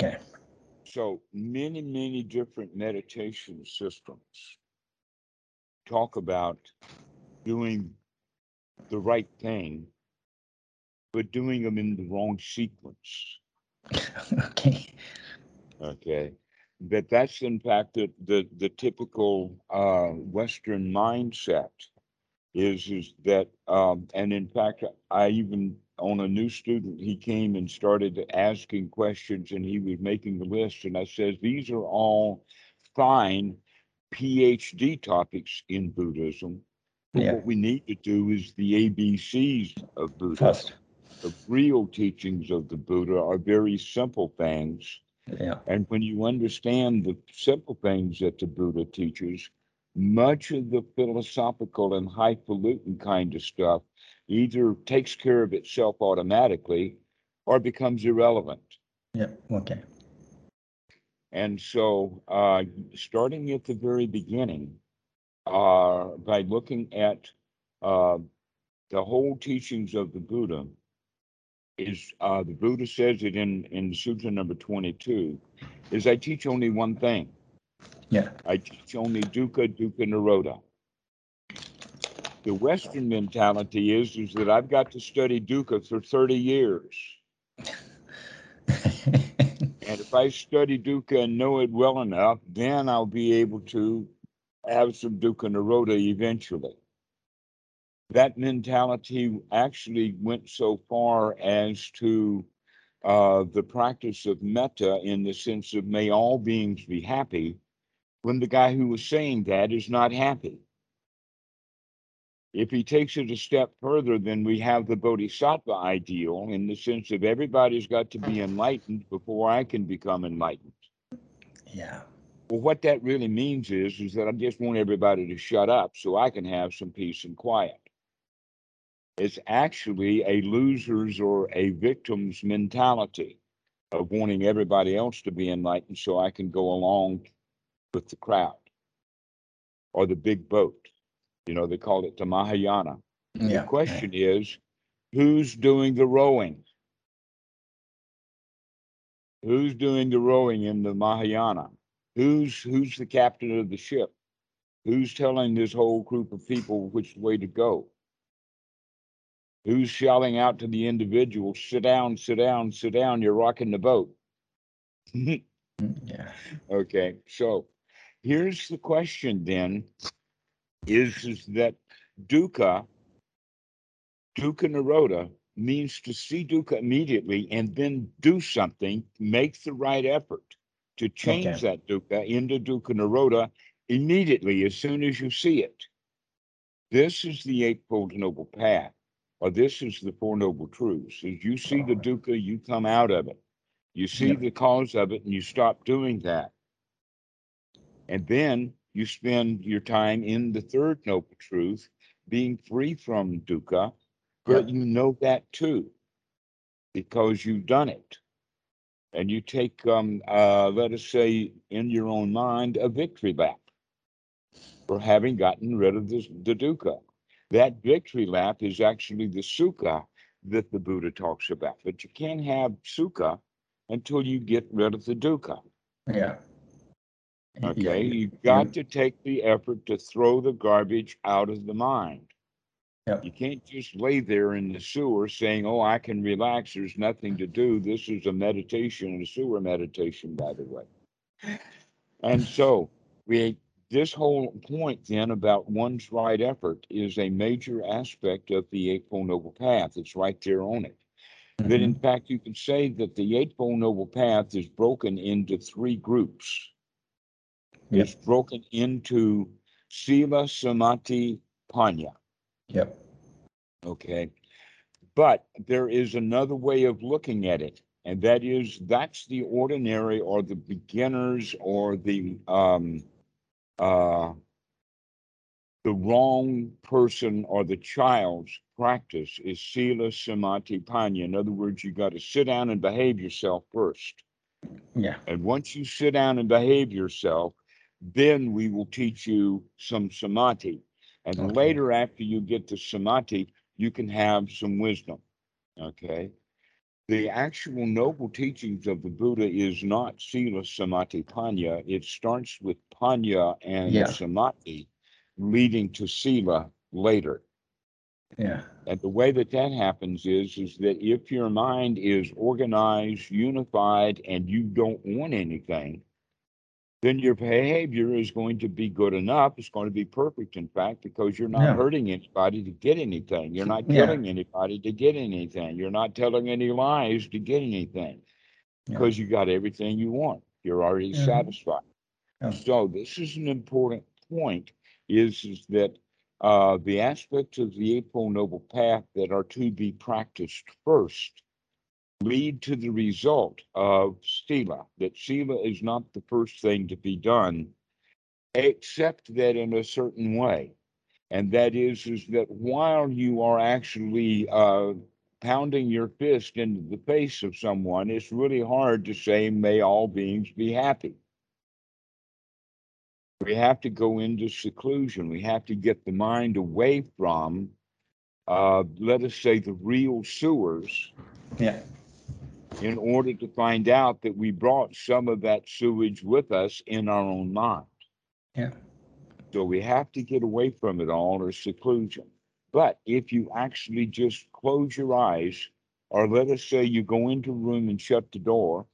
Okay. So many, many different meditation systems talk about doing the right thing, but doing them in the wrong sequence. okay. Okay. That that's in fact the the, the typical uh, Western mindset is is that um, and in fact I even on a new student he came and started asking questions and he was making the list and I says these are all fine PhD topics in Buddhism. But Yeah. what we need to do is the ABCs of Buddhism. First. The real teachings of the Buddha are very simple things. Yeah. And when you understand the simple things that the Buddha teaches, much of the philosophical and highfalutin kind of stuff either takes care of itself automatically or becomes irrelevant. Yeah. Okay. And so, uh, starting at the very beginning, uh, by looking at uh, the whole teachings of the Buddha, is uh, the Buddha says it in in Sutra number twenty two, is I teach only one thing. Yeah. I teach only dukkha, dukkha, nirodha. The Western mentality is is that I've got to study dukkha for thirty years. And if I study dukkha and know it well enough, then I'll be able to have some dukkha nirodha eventually. That mentality actually went so far as to uh, the practice of metta in the sense of may all beings be happy, when the guy who was saying that is not happy. If he takes it a step further, then we have the bodhisattva ideal in the sense of everybody's got to be enlightened before I can become enlightened. yeah. Well, what that really means is, is that I just want everybody to shut up so I can have some peace and quiet. It's actually a loser's or a victim's mentality of wanting everybody else to be enlightened so I can go along with the crowd or the big boat. You know, they call it the Mahayana. Yeah. The question is, who's doing the rowing? Who's doing the rowing in the Mahayana? Who's who's the captain of the ship? Who's telling this whole group of people which way to go? Who's shouting out to the individual, sit down, sit down, sit down, you're rocking the boat. Mm, Yeah. Okay, so here's the question then is, is that dukkha, dukkha nirodha means to see dukkha immediately and then do something, make the right effort to change Okay. that dukkha into dukkha nirodha immediately as soon as you see it. This is the Eightfold Noble Path, or this is the Four Noble Truths. As you see the dukkha, you come out of it. You see Yep. the cause of it and you stop doing that. And then you spend your time in the third noble truth, being free from dukkha, but you know that too, because you've done it. And you take, um, uh, let us say, in your own mind, a victory lap for having gotten rid of the, the dukkha. That victory lap is actually the sukha that the Buddha talks about. But you can't have sukha until you get rid of the dukkha. Yeah. Okay, you- got to take the effort to throw the garbage out of the mind. Yep. You can't just lay there in the sewer saying, "Oh, I can relax. There's nothing to do." This is a meditation, a sewer meditation, by the way. And so, we this whole point then about one's right effort is a major aspect of the Eightfold Noble Path. It's right there on it. That mm-hmm. in fact, you can say that the Eightfold Noble Path is broken into three groups Yep. is broken into Sila Samadhi, Panya. Yep. Okay. But there is another way of looking at it, and that is that's the ordinary or the beginners or the um uh the wrong person or the child's practice is Sila, Samadhi, Panya. In other words, you got to sit down and behave yourself first. Yeah. And once you sit down and behave yourself, then we will teach you some samadhi. And Okay. later, after you get to samadhi, you can have some wisdom. Okay. the actual noble teachings of the Buddha is not Sila Samadhi Panya. It starts with Panya and Yeah. Samadhi, leading to Sila later. Yeah. And the way that that happens is, is that if your mind is organized, unified, and you don't want anything, then your behavior is going to be good enough. It's going to be perfect, in fact, because you're not Yeah. hurting anybody to get anything. You're not Yeah. killing anybody to get anything. You're not telling any lies to get anything Yeah. because you got everything you want. You're already Mhm. satisfied. Yeah. So this is an important point is, is that uh, the aspects of the Eightfold Noble Path that are to be practiced first lead to the result of Sila, that Sila is not the first thing to be done, except that in a certain way. And that is, is that while you are actually uh, pounding your fist into the face of someone, it's really hard to say, may all beings be happy. We have to go into seclusion. We have to get the mind away from, uh, let us say, the real sewers Yeah. In order to find out that we brought some of that sewage with us in our own mind. Yeah. So we have to get away from it all or seclusion. But if you actually just close your eyes, or let us say you go into a room and shut the door,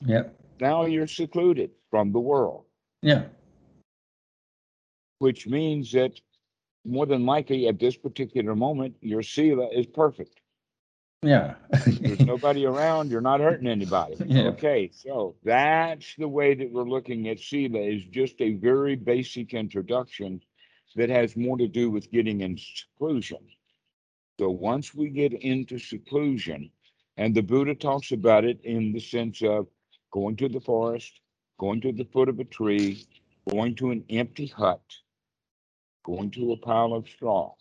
Yeah. now you're secluded from the world, Yeah. which means that more than likely at this particular moment, your Sila is perfect. Yeah. There's nobody around, you're not hurting anybody. Yeah. Okay, so that's the way that we're looking at Sila is just a very basic introduction that has more to do with getting in seclusion. So once we get into seclusion, and the Buddha talks about it in the sense of going to the forest, going to the foot of a tree, going to an empty hut, going to a pile of straw.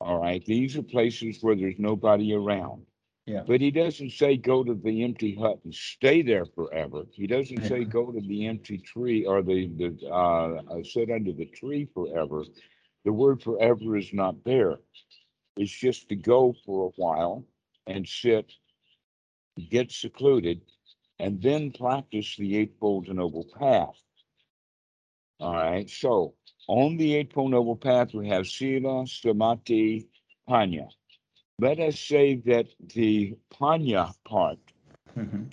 All right, these are places where there's nobody around. Yeah. But he doesn't say go to the empty hut and stay there forever. He doesn't say go to the empty tree or the, the, uh, uh, sit under the tree forever. The word forever is not there. It's just to go for a while and sit, get secluded, and then practice the Eightfold Noble Path. All right, so on the Eightfold Noble Path, we have Sila, Samadhi, Panya. Let us say that the Panya part Mhm.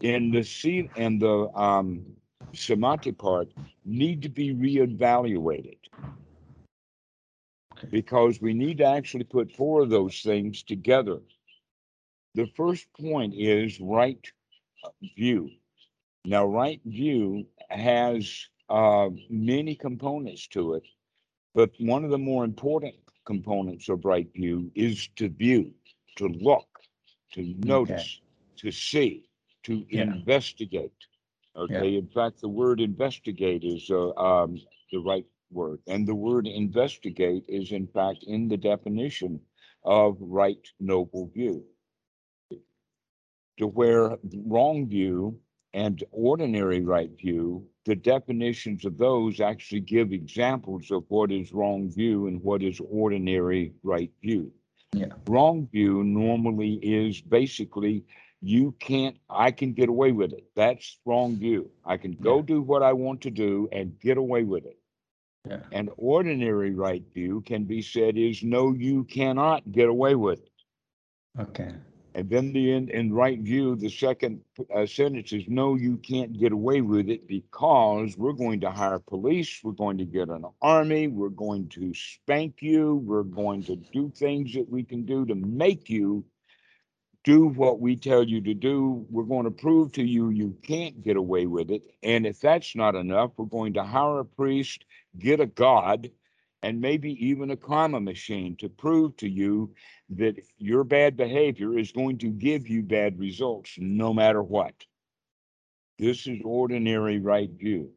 in the Sila and the um, Samadhi part need to be reevaluated Okay. because we need to actually put four of those things together. The first point is right view. Now, right view has uh, many components to it, but one of the more important components of right view is to view, to look, to notice, to see, to Yeah. investigate. Okay, in fact, the word investigate is uh, um, the right word, and the word investigate is in fact in the definition of right noble view. To where wrong view and ordinary right view, the definitions of those actually give examples of what is wrong view and what is ordinary right view. Yeah. Wrong view normally is basically you can't, I can get away with it. That's wrong view. I can go Yeah. do what I want to do and get away with it. Yeah. And ordinary right view can be said is no, you cannot get away with it. Okay. And then the in, in right view, the second uh, sentence is no, you can't get away with it because we're going to hire police, we're going to get an army, we're going to spank you, we're going to do things that we can do to make you do what we tell you to do. We're going to prove to you you can't get away with it. And if that's not enough, we're going to hire a priest, get a god, and maybe even a karma machine to prove to you that your bad behavior is going to give you bad results no matter what. This is ordinary right view.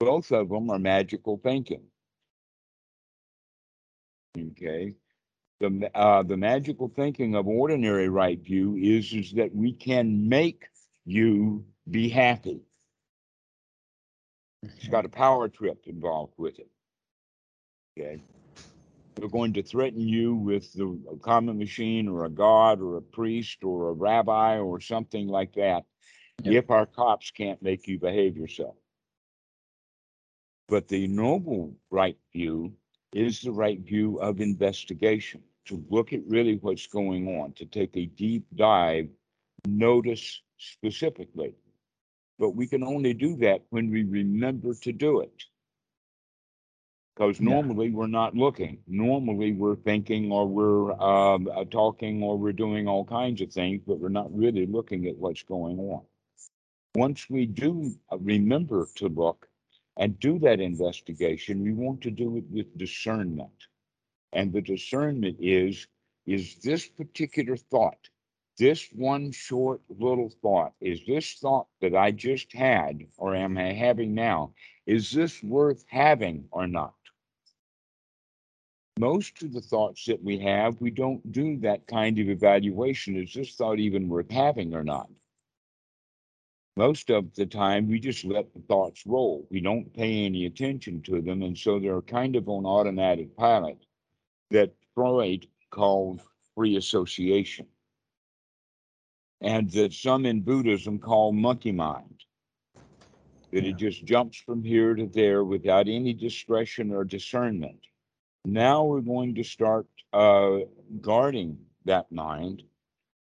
Both of them are magical thinking. Okay. The, uh, the magical thinking of ordinary right view is, is that we can make you be happy. It's got a power trip involved with it. Okay. They're going to threaten you with the karma machine or a god or a priest or a rabbi or something like that. Yeah. If our cops can't make you behave yourself. But the noble right view is the right view of investigation, to look at really what's going on, to take a deep dive, notice specifically. But we can only do that when we remember to do it. Because Yeah. normally we're not looking. Normally we're thinking or we're um, uh, talking or we're doing all kinds of things, but we're not really looking at what's going on. Once we do uh, remember to look and do that investigation, we want to do it with discernment. And the discernment is, is this particular thought, this one short little thought, is this thought that I just had or am I having now, is this worth having or not? Most of the thoughts that we have, we don't do that kind of evaluation. Is this thought even worth having or not? Most of the time, we just let the thoughts roll. We don't pay any attention to them. And so they're kind of on automatic pilot that Freud called free association. And that some in Buddhism call monkey mind. That Yeah. it just jumps from here to there without any discretion or discernment. Now we're going to start uh, guarding that mind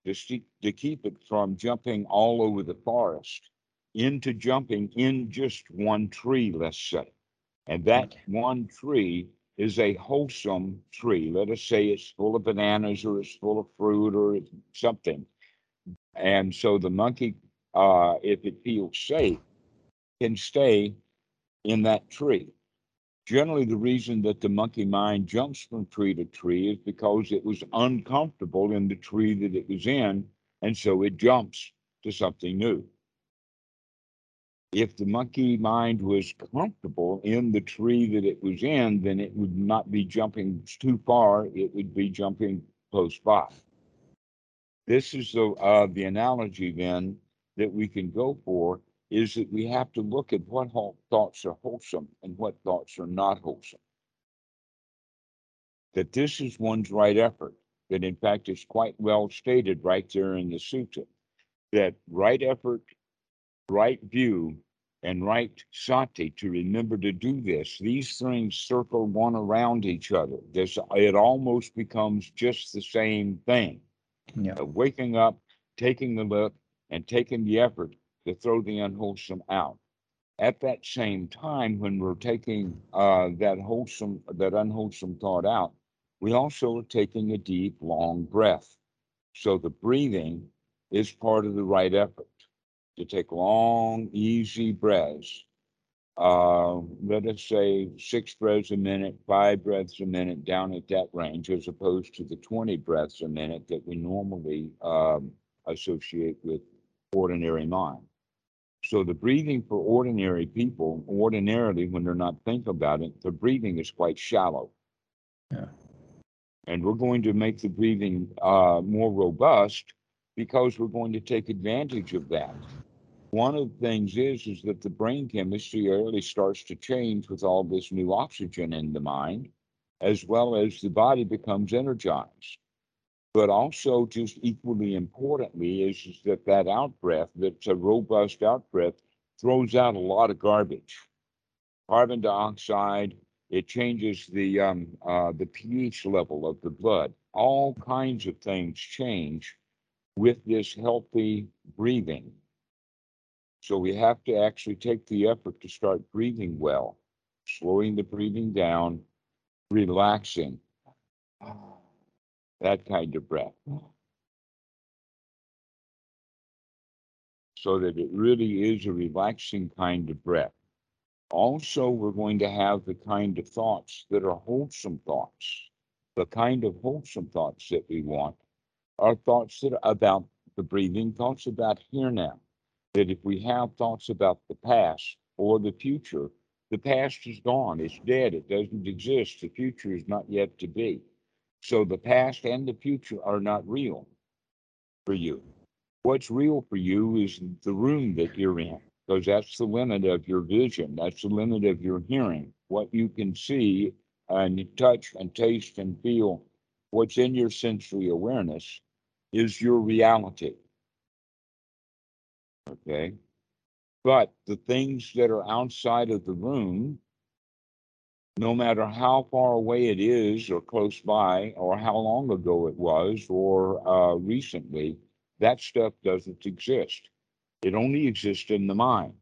to, see, to keep it from jumping all over the forest into jumping in just one tree, let's say. And that one tree is a wholesome tree. Let us say it's full of bananas or it's full of fruit or something. And so the monkey, uh, if it feels safe, can stay in that tree. Generally, the reason that the monkey mind jumps from tree to tree is because it was uncomfortable in the tree that it was in, and so it jumps to something new. If the monkey mind was comfortable in the tree that it was in, then it would not be jumping too far, it would be jumping close by. This is the, uh, the analogy then that we can go for is that we have to look at what thoughts are wholesome and what thoughts are not wholesome. That this is one's right effort, that in fact is quite well stated right there in the sutta, that right effort, right view, and right sati to remember to do this. These things circle one around each other. This it almost becomes just the same thing Yeah. of waking up, taking the look, and taking the effort to throw the unwholesome out. At that same time, when we're taking uh, that wholesome, that unwholesome thought out, we also are taking a deep, long breath. So the breathing is part of the right effort to take long, easy breaths. Uh, let us say six breaths a minute, five breaths a minute, down at that range, as opposed to the 20 breaths a minute that we normally um, associate with ordinary mind. So the breathing for ordinary people, ordinarily, when they're not thinking about it, the breathing is quite shallow. Yeah. And we're going to make the breathing uh, more robust because we're going to take advantage of that. One of the things is is that the brain chemistry early starts to change with all this new oxygen in the mind, as well as the body becomes energized. But also, just equally importantly, is, that that out breath, that's a robust out breath, throws out a lot of garbage, carbon dioxide. It changes the um, uh, the pH level of the blood. All kinds of things change with this healthy breathing. So we have to actually take the effort to start breathing well, slowing the breathing down, relaxing. That kind of breath. So that it really is a relaxing kind of breath. Also, we're going to have the kind of thoughts that are wholesome thoughts. The kind of wholesome thoughts that we want are thoughts that are about the breathing, thoughts about here now. That if we have thoughts about the past or the future, the past is gone, it's dead, it doesn't exist, the future is not yet to be. So the past and the future are not real for you. What's real for you is the room that you're in, because that's the limit of your vision, that's the limit of your hearing. What you can see and touch and taste and feel what's in your sensory awareness is your reality. Okay. But the things that are outside of the room, no matter how far away it is, or close by, or how long ago it was, or uh, recently, that stuff doesn't exist. It only exists in the mind,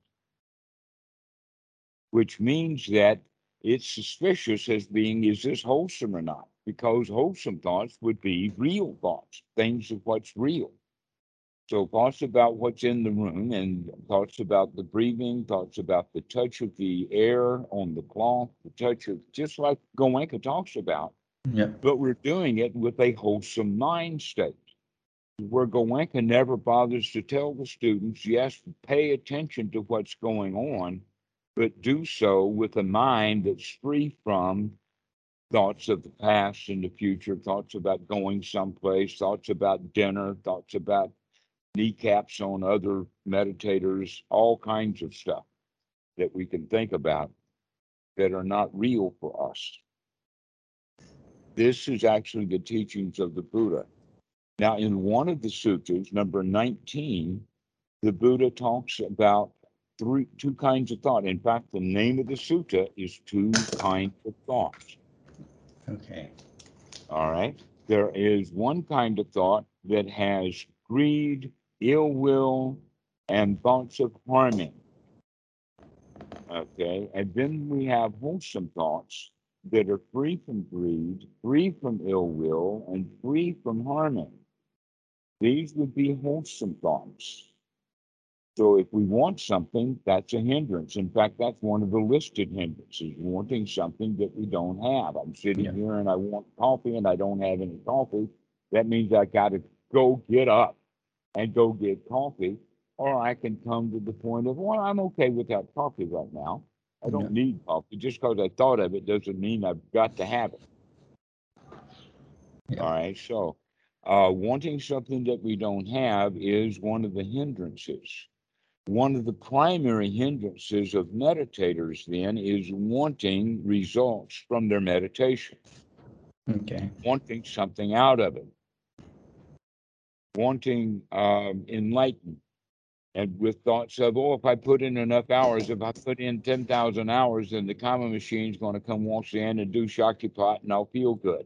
which means that it's suspicious as being is this wholesome or not? Because wholesome thoughts would be real thoughts, things of what's real. So thoughts about what's in the room and thoughts about the breathing, thoughts about the touch of the air on the cloth, the touch of just like Goenka talks about, Yeah. but we're doing it with a wholesome mind state. Where Goenka never bothers to tell the students, yes, pay attention to what's going on, but do so with a mind that's free from thoughts of the past and the future, thoughts about going someplace, thoughts about dinner, thoughts about kneecaps on other meditators, all kinds of stuff that we can think about that are not real for us. This is actually the teachings of the Buddha. Now, in one of the sutras, number 19, the Buddha talks about three two kinds of thought. In fact, the name of the sutta is two kinds of thoughts. Okay. All right. There is one kind of thought that has greed, ill will, and thoughts of harming. Okay. And then we have wholesome thoughts that are free from greed, free from ill will, and free from harming. These would be wholesome thoughts. So if we want something, that's a hindrance. In fact, that's one of the listed hindrances, wanting something that we don't have. I'm sitting Yeah. here and I want coffee and I don't have any coffee. That means I gotta go get up and go get coffee. Or I can come to the point of, well, I'm okay without coffee right now. I don't Yeah. need coffee. Just because I thought of it doesn't mean I've got to have it. Yeah. All right, so uh, wanting something that we don't have is one of the hindrances. One of the primary hindrances of meditators then is wanting results from their meditation, Okay. wanting something out of it, wanting um, enlightenment. And with thoughts of, oh, if I put in enough hours, if I put in 10,000 hours, then the karma machine's going to come waltz in and do Shaktipat and I'll feel good.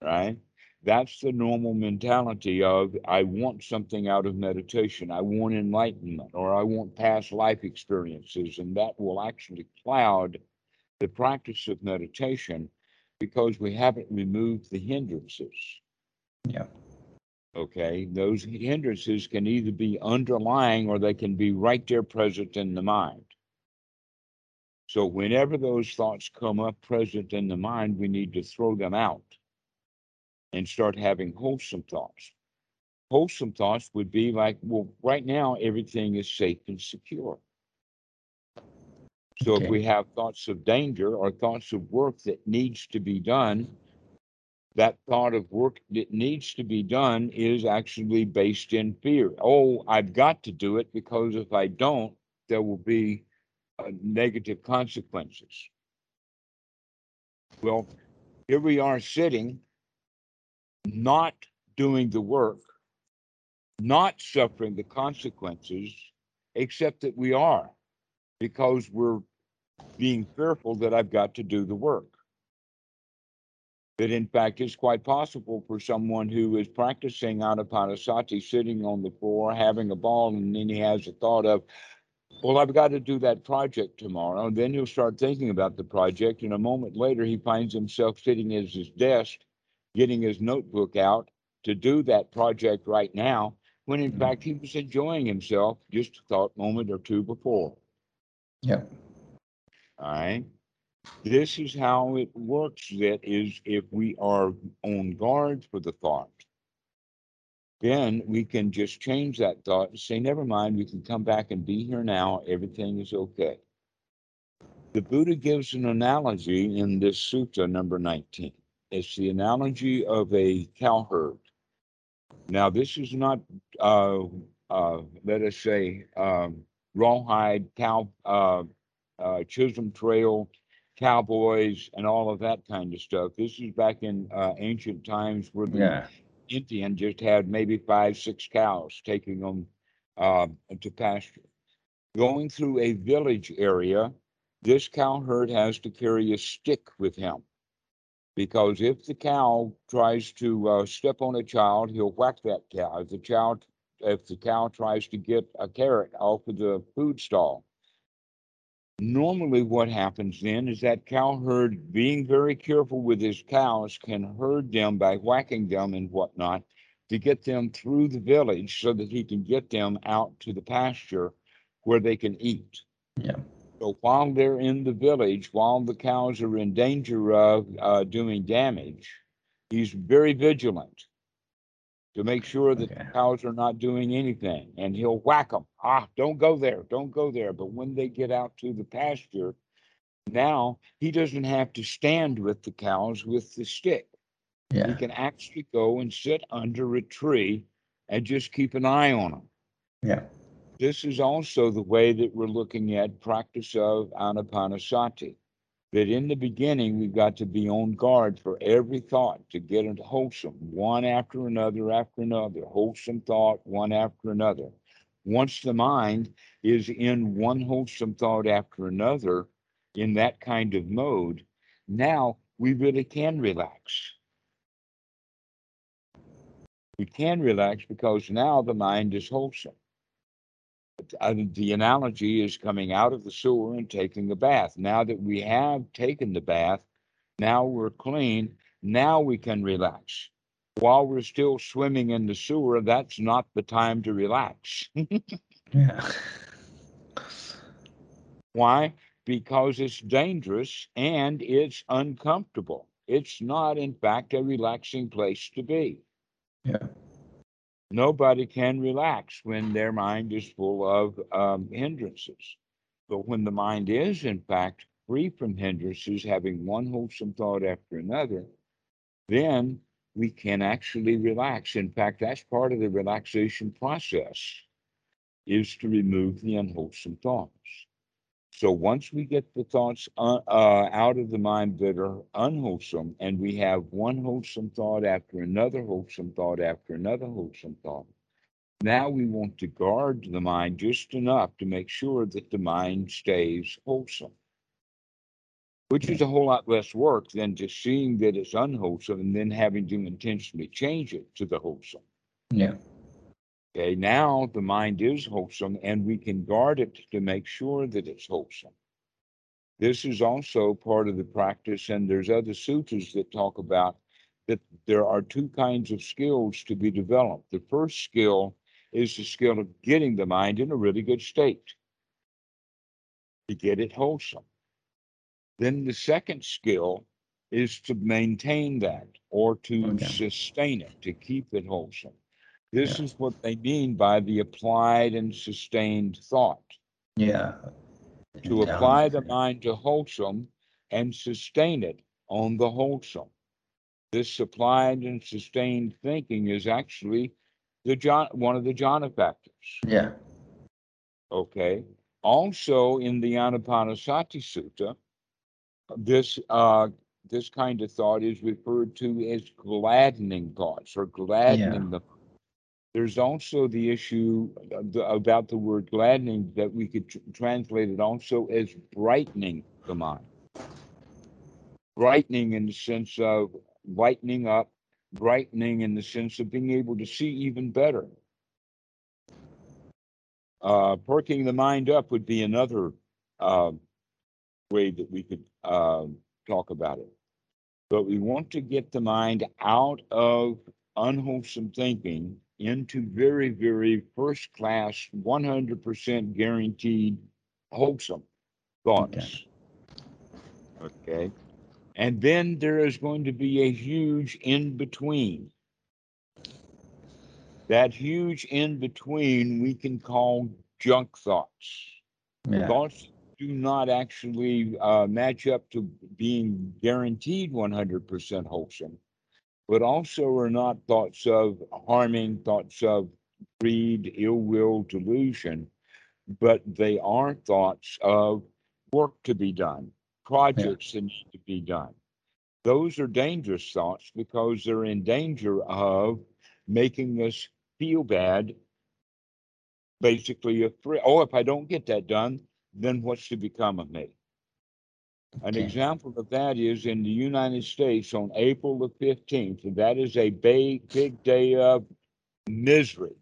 Right? That's the normal mentality of I want something out of meditation. I want enlightenment or I want past life experiences. And that will actually cloud the practice of meditation because we haven't removed the hindrances. Yeah. Okay. Those hindrances can either be underlying or they can be right there present in the mind. So whenever those thoughts come up present in the mind, we need to throw them out and start having wholesome thoughts. Wholesome thoughts would be like, well, right now everything is safe and secure. So Okay. if we have thoughts of danger or thoughts of work that needs to be done, that thought of work that needs to be done is actually based in fear. Oh, I've got to do it because if I don't, there will be uh, negative consequences. Well, here we are sitting, not doing the work, not suffering the consequences, except that we are, because we're being fearful that I've got to do the work. That in fact it's quite possible for someone who is practicing Anapanasati sitting on the floor having a ball, and then he has a thought of, well, I've got to do that project tomorrow. And then he'll start thinking about the project. And a moment later, he finds himself sitting at his desk, getting his notebook out to do that project right now, when in Mhm. fact he was enjoying himself just a thought moment or two before. Yeah. All right. This is how it works. That is, if we are on guard for the thought, then we can just change that thought and say, never mind, we can come back and be here now. Everything is okay. The Buddha gives an analogy in this sutta number 19. It's the analogy of a cow herd. Now, this is not, uh, uh, let us say, um, rawhide cow, uh, uh, Chisholm Trail cowboys and all of that kind of stuff. This is back in uh, ancient times where the Yeah. Indian just had maybe five, six cows, taking them uh, to pasture. Going through a village area, this cow herd has to carry a stick with him. Because if the cow tries to uh, step on a child, he'll whack that cow. If the child, if the cow tries to get a carrot off of the food stall, normally what happens then is that cow herd, being very careful with his cows, can herd them by whacking them and whatnot to get them through the village so that he can get them out to the pasture where they can eat. Yeah. So while they're in the village, while the cows are in danger of uh, doing damage, he's very vigilant to make sure that Okay. the cows are not doing anything. And he'll whack them. Ah, don't go there, don't go there. But when they get out to the pasture, now he doesn't have to stand with the cows with the stick. He can actually go and sit under a tree and just keep an eye on them Yeah. this is also the way that we're looking at practice of anapanasati. That in the beginning, we've got to be on guard for every thought to get it wholesome, one after another after another, wholesome thought, one after another. Once the mind is in one wholesome thought after another, in that kind of mode, now we really can relax. We can relax because now the mind is wholesome uh, the analogy is coming out of the sewer and taking a bath. Now that we have taken the bath, now we're clean. Now we can relax. While we're still swimming in the sewer, that's not the time to relax. Yeah. Why? Because it's dangerous and it's uncomfortable. It's not, in fact, a relaxing place to be. Yeah. Nobody can relax when their mind is full of um, hindrances. But when the mind is, in fact, free from hindrances, having one wholesome thought after another, then we can actually relax. In fact, that's part of the relaxation process is to remove the unwholesome thoughts. So once we get the thoughts uh, uh, out of the mind that are unwholesome, and we have one wholesome thought after another wholesome thought after another wholesome thought, now we want to guard the mind just enough to make sure that the mind stays wholesome, which is a whole lot less work than just seeing that it's unwholesome and then having to intentionally change it to the wholesome. Yeah. Okay, now the mind is wholesome and we can guard it to make sure that it's wholesome. This is also part of the practice, and there's other sutras that talk about that there are two kinds of skills to be developed. The first skill is the skill of getting the mind in a really good state to get it wholesome. Then the second skill is to maintain that or to Okay. sustain it, to keep it wholesome. This Yeah. is what they mean by the applied and sustained thought. Yeah. To Yeah. apply the mind to wholesome and sustain it on the wholesome. This applied and sustained thinking is actually the jhana, one of the jhana factors. Yeah. Okay. Also in the Anapanasati Sutta, this uh, this kind of thought is referred to as gladdening thoughts or gladdening the. There's also the issue about the word gladdening that we could tr- translate it also as brightening the mind. Brightening in the sense of whitening up, brightening in the sense of being able to see even better. Uh, perking the mind up would be another uh, way that we could uh, talk about it. But we want to get the mind out of unwholesome thinking into very, very first class, 100% guaranteed wholesome thoughts. Okay. And then there is going to be a huge in between. That huge in between we can call junk thoughts. Yeah. Thoughts do not actually uh, match up to being guaranteed 100% wholesome, but also are not thoughts of harming, thoughts of greed, ill will, delusion, but they are thoughts of work to be done, projects that need to be done. Those are dangerous thoughts because they're in danger of making us feel bad. Basically, afraid. Oh, if I don't get that done, then what's to become of me? An example of that is in the United States on April the 15th. and That is a big, big day of misery.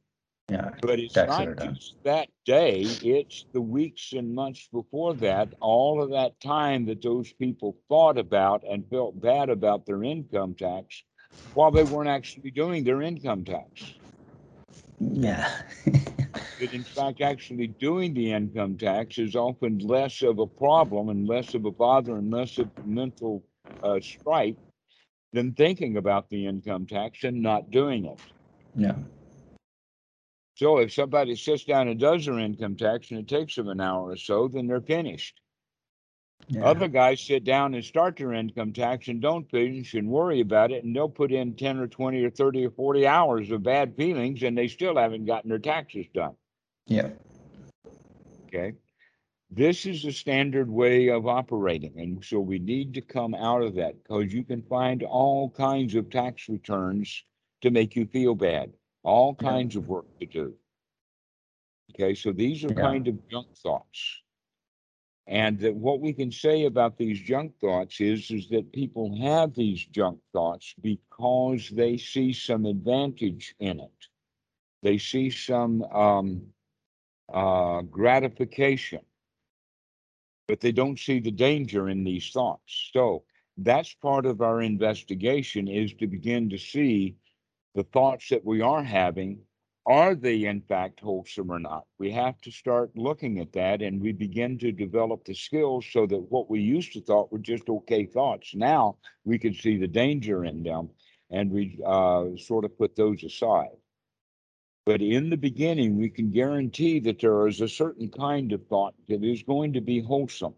Yeah. But it's not just that day, it's the weeks and months before that, all of that time that those people thought about and felt bad about their income tax while they weren't actually doing their income tax. Yeah. That in fact, actually doing the income tax is often less of a problem and less of a bother and less of a mental uh, strife than thinking about the income tax and not doing it. yeah. So if somebody sits down and does their income tax and it takes them an hour or so, then they're finished. Yeah. Other guys sit down and start their income tax and don't finish and worry about it, and they'll put in 10 or 20 or 30 or 40 hours of bad feelings and they still haven't gotten their taxes done. Yeah. Okay. This is the standard way of operating. And so we need to come out of that because you can find all kinds of tax returns to make you feel bad, all Yeah. kinds of work to do. Okay. So these are Yeah. kind of junk thoughts. And that what we can say about these junk thoughts is, is that people have these junk thoughts because they see some advantage in it. They see some um, uh, gratification, but they don't see the danger in these thoughts. So that's part of our investigation is to begin to see the thoughts that we are having. Are they in fact wholesome or not? We have to start looking at that and we begin to develop the skills so that what we used to thought were just okay thoughts. Now we can see the danger in them and we uh, sort of put those aside. But in the beginning, we can guarantee that there is a certain kind of thought that is going to be wholesome.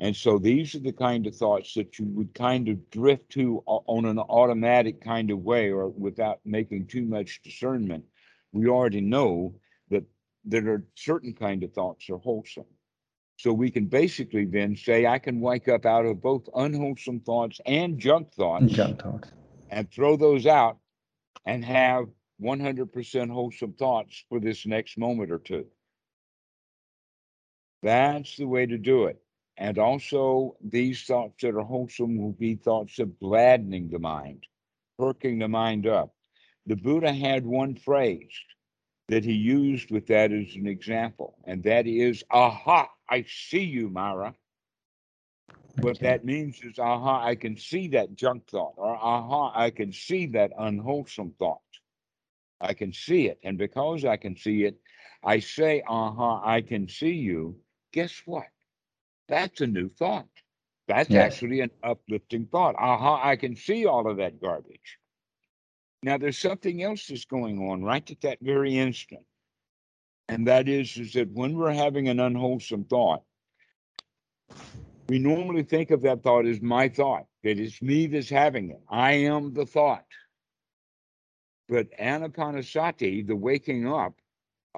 And so these are the kind of thoughts that you would kind of drift to on an automatic kind of way or without making too much discernment. We already know that there are certain kind of thoughts are wholesome. So we can basically then say, I can wake up out of both unwholesome thoughts and junk thoughts Junk thoughts. and throw those out and have 100% wholesome thoughts for this next moment or two. That's the way to do it. And also, these thoughts that are wholesome will be thoughts of gladdening the mind, perking the mind up. The Buddha had one phrase that he used with that as an example, and that is, Aha, I see you, Mara. What that means is, aha, I can see that junk thought, or aha, I can see that unwholesome thought. I can see it. And because I can see it, I say, aha, I can see you. Guess what? That's a new thought. That's Yes. actually an uplifting thought. Aha, I can see all of that garbage. Now, there's something else that's going on right at that very instant. And that is, is that when we're having an unwholesome thought, we normally think of that thought as my thought, that it's me that's having it. I am the thought. But anapanasati, the waking up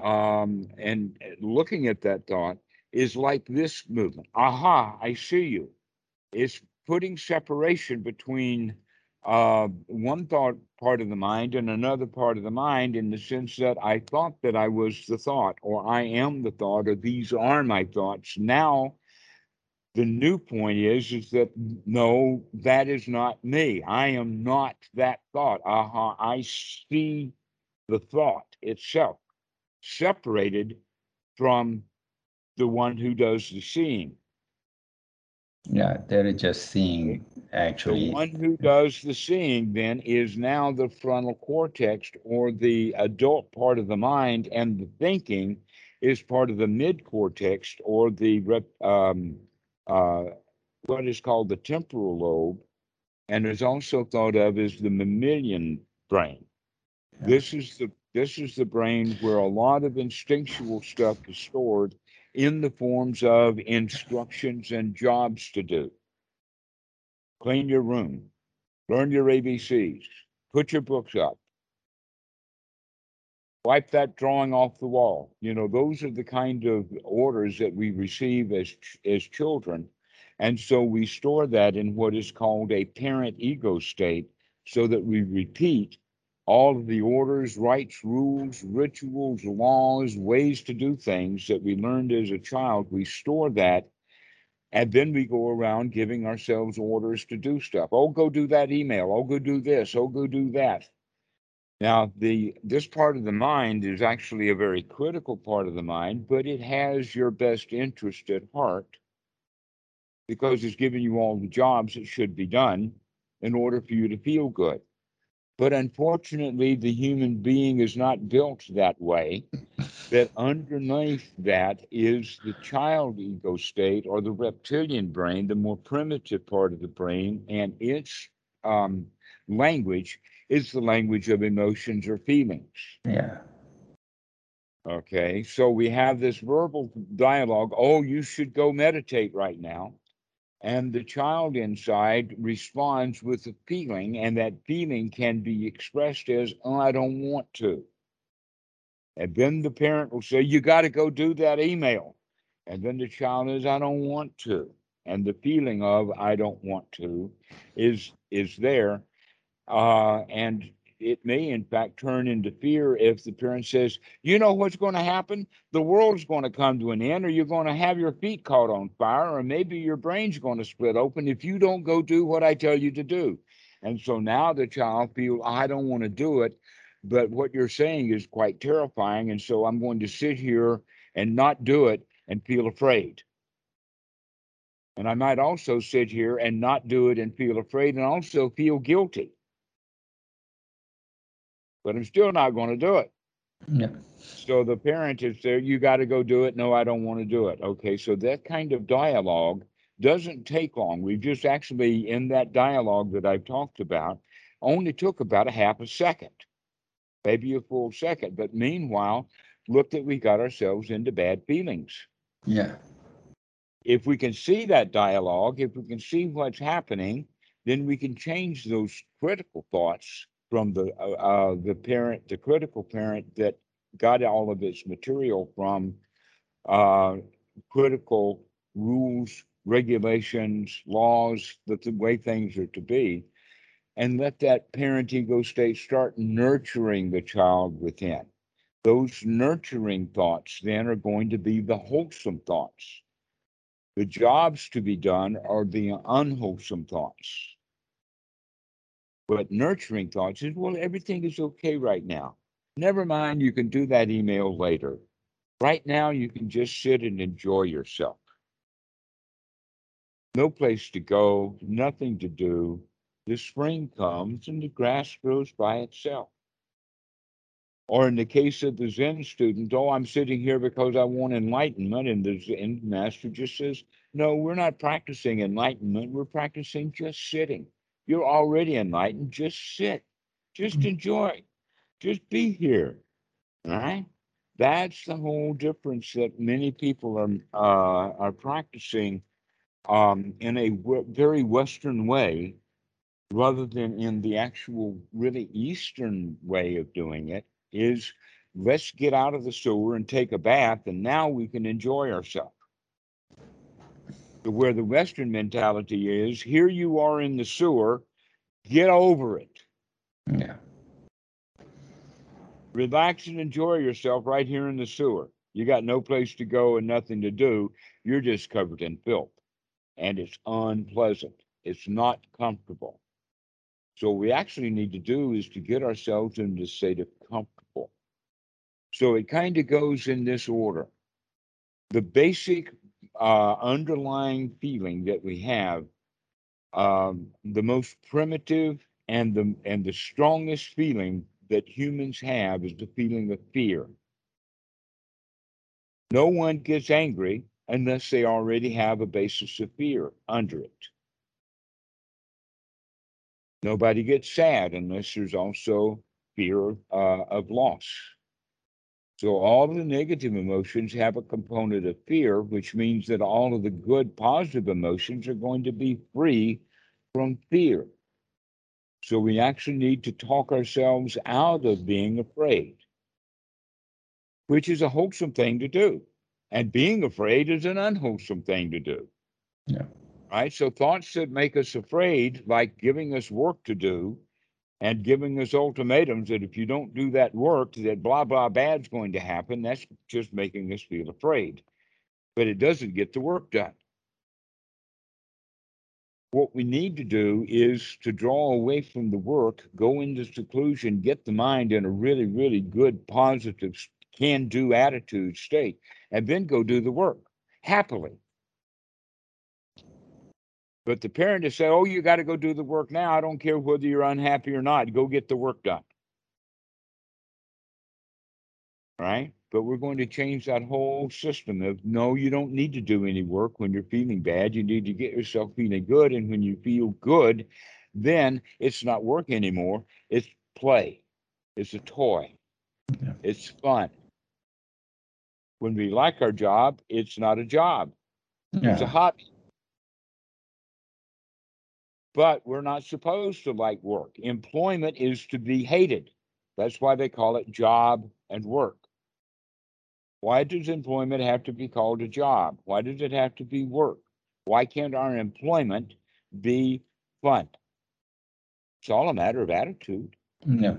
um, and looking at that thought, is like this movement. Aha, I see you. It's putting separation between uh, one thought part of the mind and another part of the mind in the sense that I thought that I was the thought, or I am the thought, or these are my thoughts. Now, the new point is is that no that is not me. I am not that thought. Aha i see the thought itself separated from the one who does the seeing. Yeah, they're just seeing actually. the one who does the seeing then is now the frontal cortex or the adult part of the mind and the thinking is part of the mid cortex or the rep- um, uh, what is called the temporal lobe and is also thought of as the mammalian brain Yeah. this is the this is the brain where a lot of instinctual stuff is stored in the forms of instructions and jobs to do clean your room learn your abcs put your books up wipe that drawing off the wall you know those are the kind of orders that we receive as as children And so we store that in what is called a parent ego state so that we repeat all of the orders, rights, rules, rituals, laws, ways to do things that we learned as a child. We store that. And then we go around giving ourselves orders to do stuff. Oh, go do that email. Oh, go do this. Oh, go do that. Now, the this part of the mind is actually a very critical part of the mind, but it has your best interest at heart because it's giving you all the jobs that should be done in order for you to feel good. But unfortunately, the human being is not built that way. That underneath that is the child ego state or the reptilian brain, the more primitive part of the brain, and its um, language is the language of emotions or feelings. Yeah. Okay, so we have this verbal dialogue. Oh, you should go meditate right now. And the child inside responds with a feeling, and that feeling can be expressed as, oh, I don't want to. And then the parent will say, You got to go do that email. And then the child is, I don't want to. And the feeling of I don't want to is is there. Uh, and it may in fact turn into fear if the parent says, you know what's going to happen? The world's going to come to an end, or you're going to have your feet caught on fire, or maybe your brain's going to split open if you don't go do what I tell you to do. And so now the child feels, I don't want to do it, but what you're saying is quite terrifying. And so I'm going to sit here and not do it and feel afraid. And I might also sit here and not do it and feel afraid and also feel guilty but I'm still not going to do it. Yeah. So the parent is there, you got to go do it. No, I don't want to do it. Okay. So that kind of dialogue doesn't take long. We've just actually, in that dialogue that I've talked about, only took about a half a second, maybe a full second. But meanwhile, look that we got ourselves into bad feelings. Yeah. If we can see that dialogue, if we can see what's happening, then we can change those critical thoughts from the uh, uh, the parent, the critical parent that got all of its material from uh, critical rules, regulations, laws, the way things are to be, and let that parent ego state start nurturing the child within. Those nurturing thoughts then are going to be the wholesome thoughts. The jobs to be done are the unwholesome thoughts. But nurturing thoughts is, well, everything is okay right now. Never mind, you can do that email later. Right now, you can just sit and enjoy yourself. No place to go, nothing to do. The spring comes and the grass grows by itself. Or in the case of the Zen student, oh, I'm sitting here because I want enlightenment. And the Zen master just says, no, we're not practicing enlightenment. We're practicing just sitting. You're already enlightened. Just sit, just mm. enjoy, just be here. All right. That's the whole difference that many people are uh, are practicing um, in a w- very Western way, rather than in the actual really Eastern way of doing it. Is let's get out of the sewer and take a bath, and now we can enjoy ourselves where the Western mentality is here you are in the sewer, get over it. Yeah. Relax and enjoy yourself right here in the sewer. You got no place to go and nothing to do. You're just covered in filth. And it's unpleasant. It's not comfortable. So what we actually need to do is to get ourselves into a state of comfortable. So it kind of goes in this order. The basic uh, underlying feeling that we have, um, the most primitive and the and the strongest feeling that humans have is the feeling of fear. No one gets angry unless they already have a basis of fear under it. Nobody gets sad unless there's also fear uh, of loss. So all of the negative emotions have a component of fear, which means that all of the good positive emotions are going to be free from fear. So we actually need to talk ourselves out of being afraid, which is a wholesome thing to do. And being afraid is an unwholesome thing to do. Yeah. Right? So thoughts that make us afraid, like giving us work to do and giving us ultimatums that if you don't do that work, that blah, blah, bad's going to happen, that's just making us feel afraid. But it doesn't get the work done. What we need to do is to draw away from the work, go into seclusion, get the mind in a really, really good, positive, can do attitude state, and then go do the work happily. But the parent has said, Oh, you got to go do the work now. I don't care whether you're unhappy or not. Go get the work done. Right? But we're going to change that whole system of no, you don't need to do any work when you're feeling bad. You need to get yourself feeling good. And when you feel good, then it's not work anymore. It's play, it's a toy, Yeah. it's fun. When we like our job, it's not a job, it's a Yeah. hobby. But we're not supposed to like work. Employment is to be hated. That's why they call it job and work. Why does employment have to be called a job? Why does it have to be work? Why can't our employment be fun? It's all a matter of attitude. Yeah.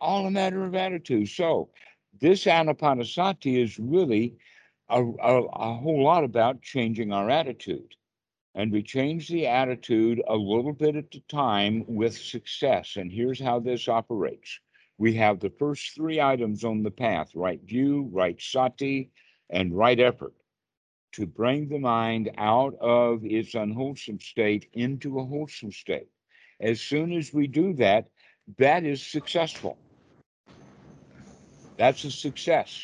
All a matter of attitude. So, this anapanasati is really a, a, a whole lot about changing our attitude. And we change the attitude a little bit at a time with success. And here's how this operates we have the first three items on the path right view, right sati, and right effort to bring the mind out of its unwholesome state into a wholesome state. As soon as we do that, that is successful. That's a success.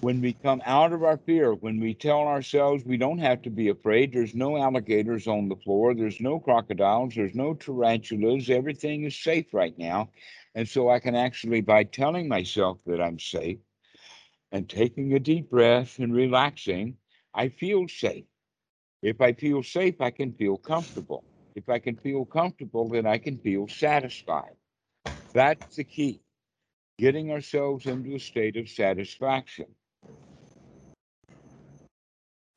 When we come out of our fear, when we tell ourselves we don't have to be afraid, there's no alligators on the floor, there's no crocodiles, there's no tarantulas, everything is safe right now. And so I can actually, by telling myself that I'm safe and taking a deep breath and relaxing, I feel safe. If I feel safe, I can feel comfortable. If I can feel comfortable, then I can feel satisfied. That's the key getting ourselves into a state of satisfaction.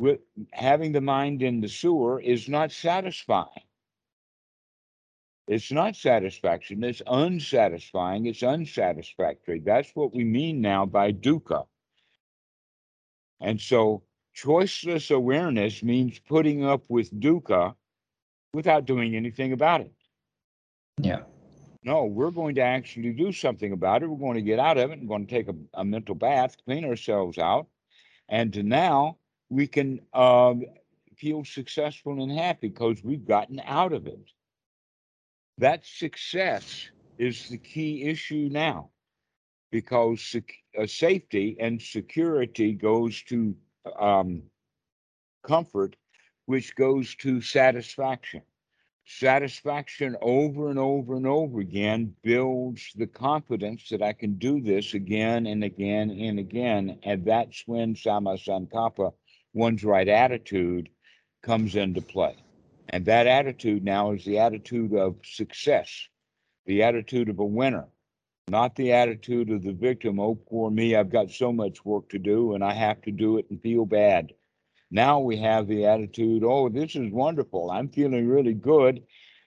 With having the mind in the sewer is not satisfying. It's not satisfaction, it's unsatisfying, it's unsatisfactory. That's what we mean now by dukkha. And so, choiceless awareness means putting up with dukkha without doing anything about it. Yeah. No, we're going to actually do something about it. We're going to get out of it. We're going to take a, a mental bath, clean ourselves out, and to now we can um, feel successful and happy because we've gotten out of it. That success is the key issue now, because sec- uh, safety and security goes to um, comfort, which goes to satisfaction satisfaction over and over and over again builds the confidence that I can do this again and again and again. And that's when Sama Sankappa, one's right attitude, comes into play. And that attitude now is the attitude of success, the attitude of a winner, not the attitude of the victim. Oh, poor me, I've got so much work to do and I have to do it and feel bad. Now we have the attitude, oh, this is wonderful. I'm feeling really good.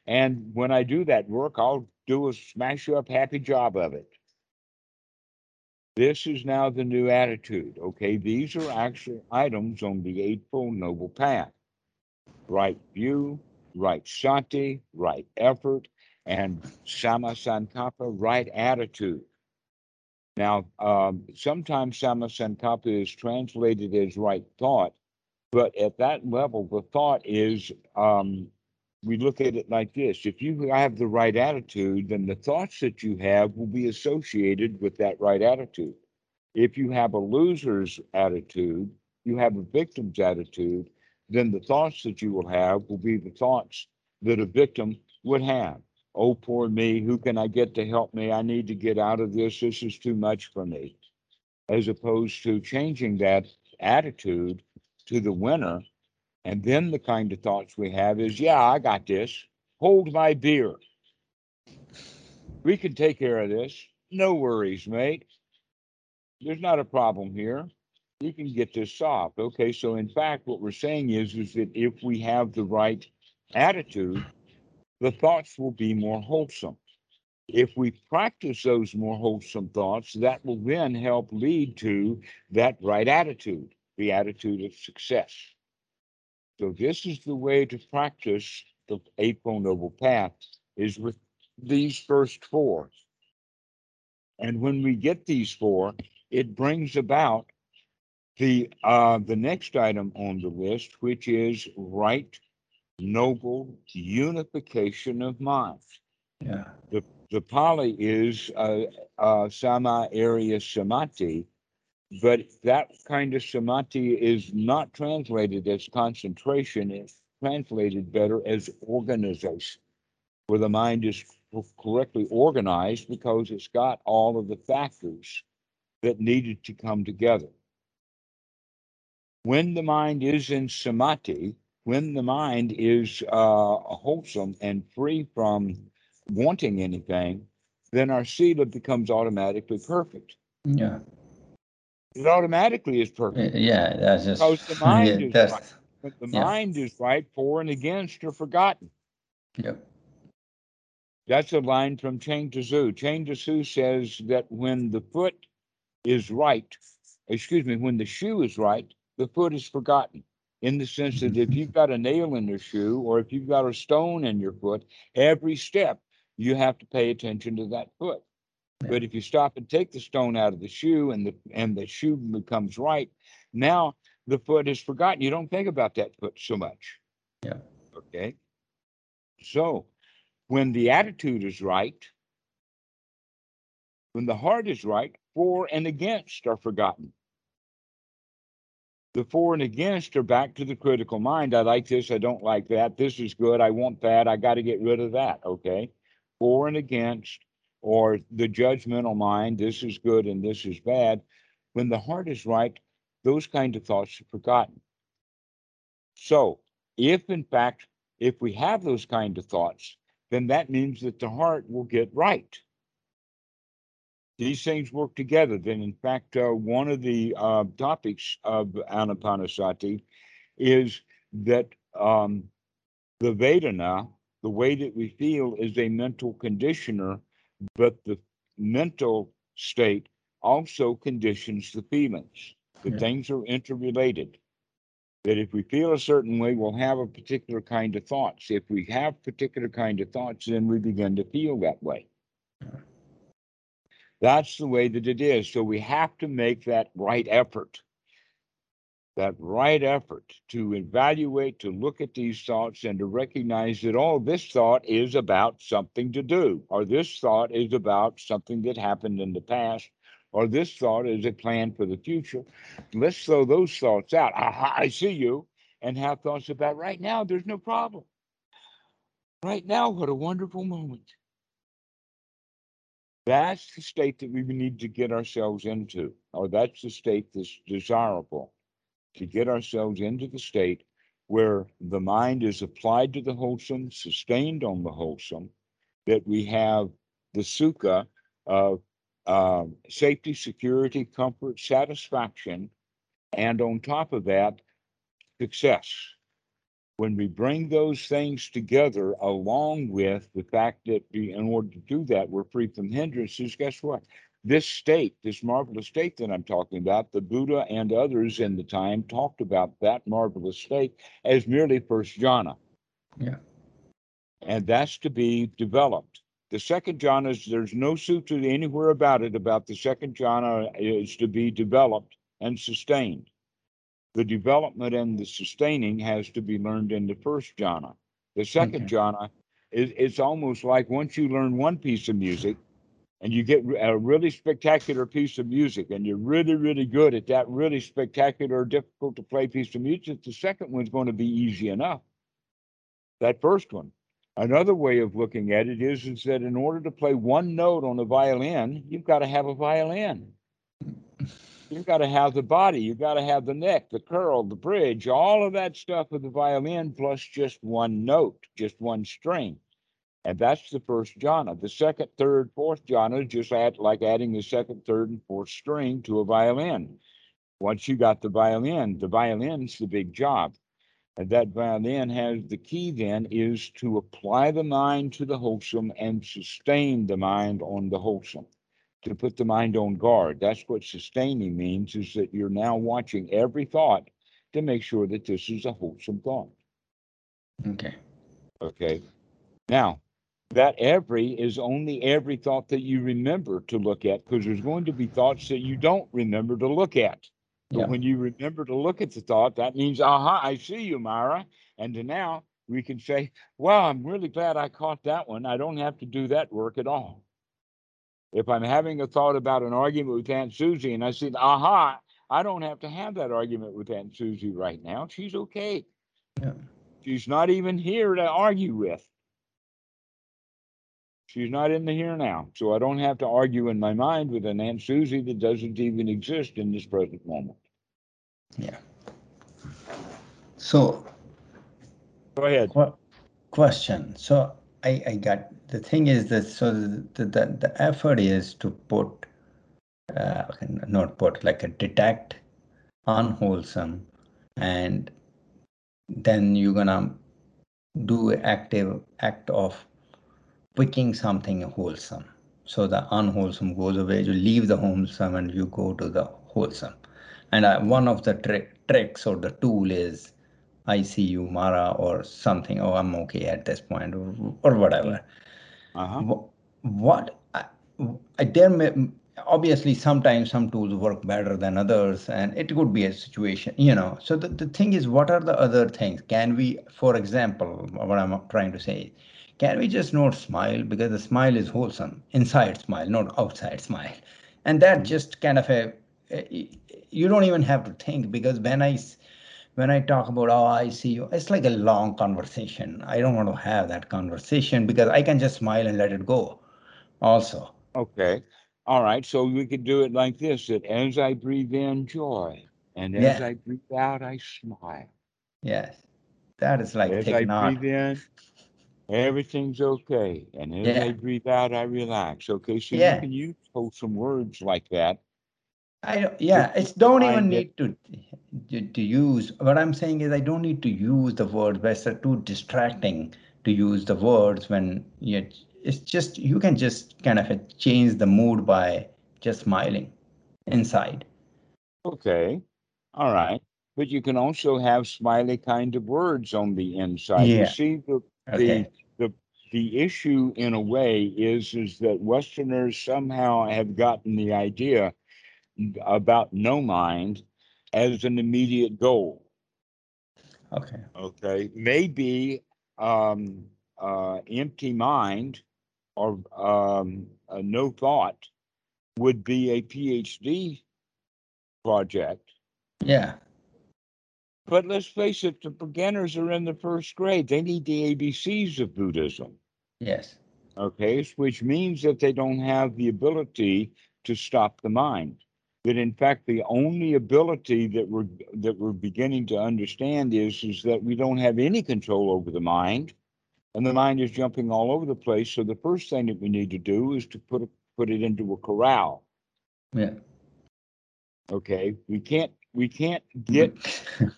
And when I do that work, I'll do a smash up happy job of it. This is now the new attitude. Okay, these are actual items on the Eightfold Noble Path right view, right sati, right effort, and sama sankappa, right attitude. Now, um, sometimes sama sankappa is translated as right thought, but at that level, the thought is um, we look at it like this if you have the right attitude, then the thoughts that you have will be associated with that right attitude. If you have a loser's attitude, you have a victim's attitude, then the thoughts that you will have will be the thoughts that a victim would have. Oh, poor me, who can I get to help me? I need to get out of this. This is too much for me. As opposed to changing that attitude to the winner. And then the kind of thoughts we have is, yeah, I got this. Hold my beer. We can take care of this. No worries, mate. There's not a problem here. you can get this solved. Okay, so in fact, what we're saying is, is that if we have the right attitude, the thoughts will be more wholesome. If we practice those more wholesome thoughts, that will then help lead to that right attitude, the attitude of success. So this is the way to practice the Eightfold Noble Path is with these first four. And when we get these four, it brings about the uh, the next item on the list, which is right noble unification of mind. Yeah. The the Pali is uh, uh, sama ariya samadhi, but that kind of samadhi is not translated as concentration. It's translated better as organization, where the mind is correctly organized because it's got all of the factors that needed to come together. When the mind is in samadhi, when the mind is uh, wholesome and free from wanting anything, then our sila becomes automatically perfect. Yeah. It automatically is perfect. Yeah. That's just. Because the mind yeah, is that's, right. But the Yeah. mind is right, for and against are forgotten. Yep. That's a line from Chuang Tzu. Chuang Tzu says that when the foot is right, excuse me, when the shoe is right, the foot is forgotten. In the sense that if you've got a nail in your shoe or if you've got a stone in your foot, every step you have to pay attention to that foot. Yeah. But if you stop and take the stone out of the shoe and the and the shoe becomes right, now the foot is forgotten. You don't think about that foot so much. Yeah. Okay. So when the attitude is right, when the heart is right, for and against are forgotten. The for and against are back to the critical mind. I like this, I don't like that. This is good, I want that, I got to get rid of that. Okay. For and against, or the judgmental mind, this is good and this is bad. When the heart is right, those kind of thoughts are forgotten. So, if in fact, if we have those kind of thoughts, then that means that the heart will get right. These things work together. Then, in fact, uh, one of the uh, topics of Anapanasati is that um, the Vedana, the way that we feel, is a mental conditioner, but the mental state also conditions the feelings. The Yeah. things are interrelated. That if we feel a certain way, we'll have a particular kind of thoughts. If we have particular kind of thoughts, then we begin to feel that way. That's the way that it is. So we have to make that right effort. That right effort to evaluate, to look at these thoughts and to recognize that, oh, this thought is about something to do, or this thought is about something that happened in the past, or this thought is a plan for the future. Let's throw those thoughts out. Aha, I see you, and have thoughts about right now, there's no problem. Right now, what a wonderful moment. That's the state that we need to get ourselves into, or that's the state that's desirable to get ourselves into the state where the mind is applied to the wholesome, sustained on the wholesome, that we have the sukha of um, safety, security, comfort, satisfaction, and on top of that, success. When we bring those things together, along with the fact that we, in order to do that, we're free from hindrances, guess what? This state, this marvelous state that I'm talking about, the Buddha and others in the time talked about that marvelous state as merely first jhana. Yeah. And that's to be developed. The second jhana is there's no sutra anywhere about it about the second jhana is to be developed and sustained. The development and the sustaining has to be learned in the first jhana. The second Okay. jhana is it's almost like once you learn one piece of music and you get a really spectacular piece of music and you're really, really good at that really spectacular, difficult to play piece of music, the second one's going to be easy enough. That first one. Another way of looking at it is, is that in order to play one note on a violin, you've got to have a violin. You've got to have the body, you've got to have the neck, the curl, the bridge, all of that stuff of the violin, plus just one note, just one string. And that's the first jhana. The second, third, fourth jhana is just add, like adding the second, third, and fourth string to a violin. Once you got the violin, the violin's the big job. And that violin has the key then is to apply the mind to the wholesome and sustain the mind on the wholesome. To put the mind on guard. That's what sustaining means is that you're now watching every thought to make sure that this is a wholesome thought. Okay. Okay. Now, that every is only every thought that you remember to look at because there's going to be thoughts that you don't remember to look at. But Yeah. when you remember to look at the thought, that means, aha, I see you, Mara. And now we can say, well, I'm really glad I caught that one. I don't have to do that work at all. If I'm having a thought about an argument with Aunt Susie and I said, aha, I don't have to have that argument with Aunt Susie right now. She's okay. Yeah. She's not even here to argue with. She's not in the here now. So I don't have to argue in my mind with an Aunt Susie that doesn't even exist in this present moment. Yeah. So Go ahead. Qu- question. So I, I got the thing is that so the, the, the effort is to put uh, not put like a detect unwholesome and then you're gonna do active act of picking something wholesome so the unwholesome goes away you leave the wholesome and you go to the wholesome and uh, one of the tri- tricks or the tool is I see you, Mara, or something. Oh, I'm okay at this point, or, or whatever. Uh-huh. Wh- What I, I, there may obviously sometimes some tools work better than others, and it could be a situation, you know. So the, the thing is, what are the other things? Can we, for example, what I'm trying to say, can we just not smile because the smile is wholesome, inside smile, not outside smile, and that just kind of a you don't even have to think because when I, when I talk about, oh, I see you, it's like a long conversation. I don't want to have that conversation because I can just smile and let it go also. Okay. All right. So we could do it like this that as I breathe in joy and as Yeah. I breathe out, I smile. Yes. That is like as I breathe in, everything's okay. And as I breathe out, I relax. Okay. So Yeah. you can use wholesome words like that. I don't, yeah, it's don't even need to, to to use. What I'm saying is I don't need to use the words, but it's too distracting to use the words when you. It's just you can just kind of change the mood by just smiling inside. Okay. All right. But you can also have smiley kind of words on the inside. You Yeah. see, the, Okay. the, the, the issue in a way is, is that Westerners somehow have gotten the idea about no mind as an immediate goal. Okay. Okay. Maybe um, uh, empty mind or um, uh, no thought would be a PhD project. Yeah. But let's face it, the beginners are in the first grade. They need the ABCs of Buddhism. Yes. Okay, which means that they don't have the ability to stop the mind. That in fact, the only ability that we're that we're beginning to understand is is that we don't have any control over the mind, and the mind is jumping all over the place. So the first thing that we need to do is to put it put it into a corral. Yeah. Okay, we can't we can't get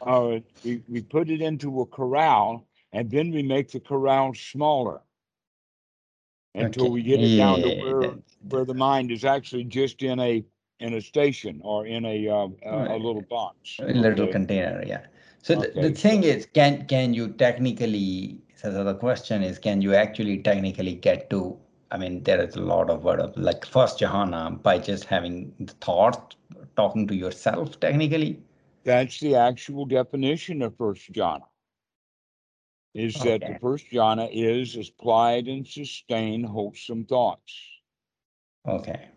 uh, we, we put it into a corral and then we make the corral smaller until Okay, we get it down to where where the mind is actually just in a in a station or in a uh, a, a little box. A little okay? container, yeah. So the, Okay, the thing is, can can you technically? So the question is, can you actually technically get to? I mean, there is a lot of word of like first jhana by just having the thought, talking to yourself. Technically, That's the actual definition of first jhana. Is that the first jhana is applied and sustained wholesome thoughts. okay,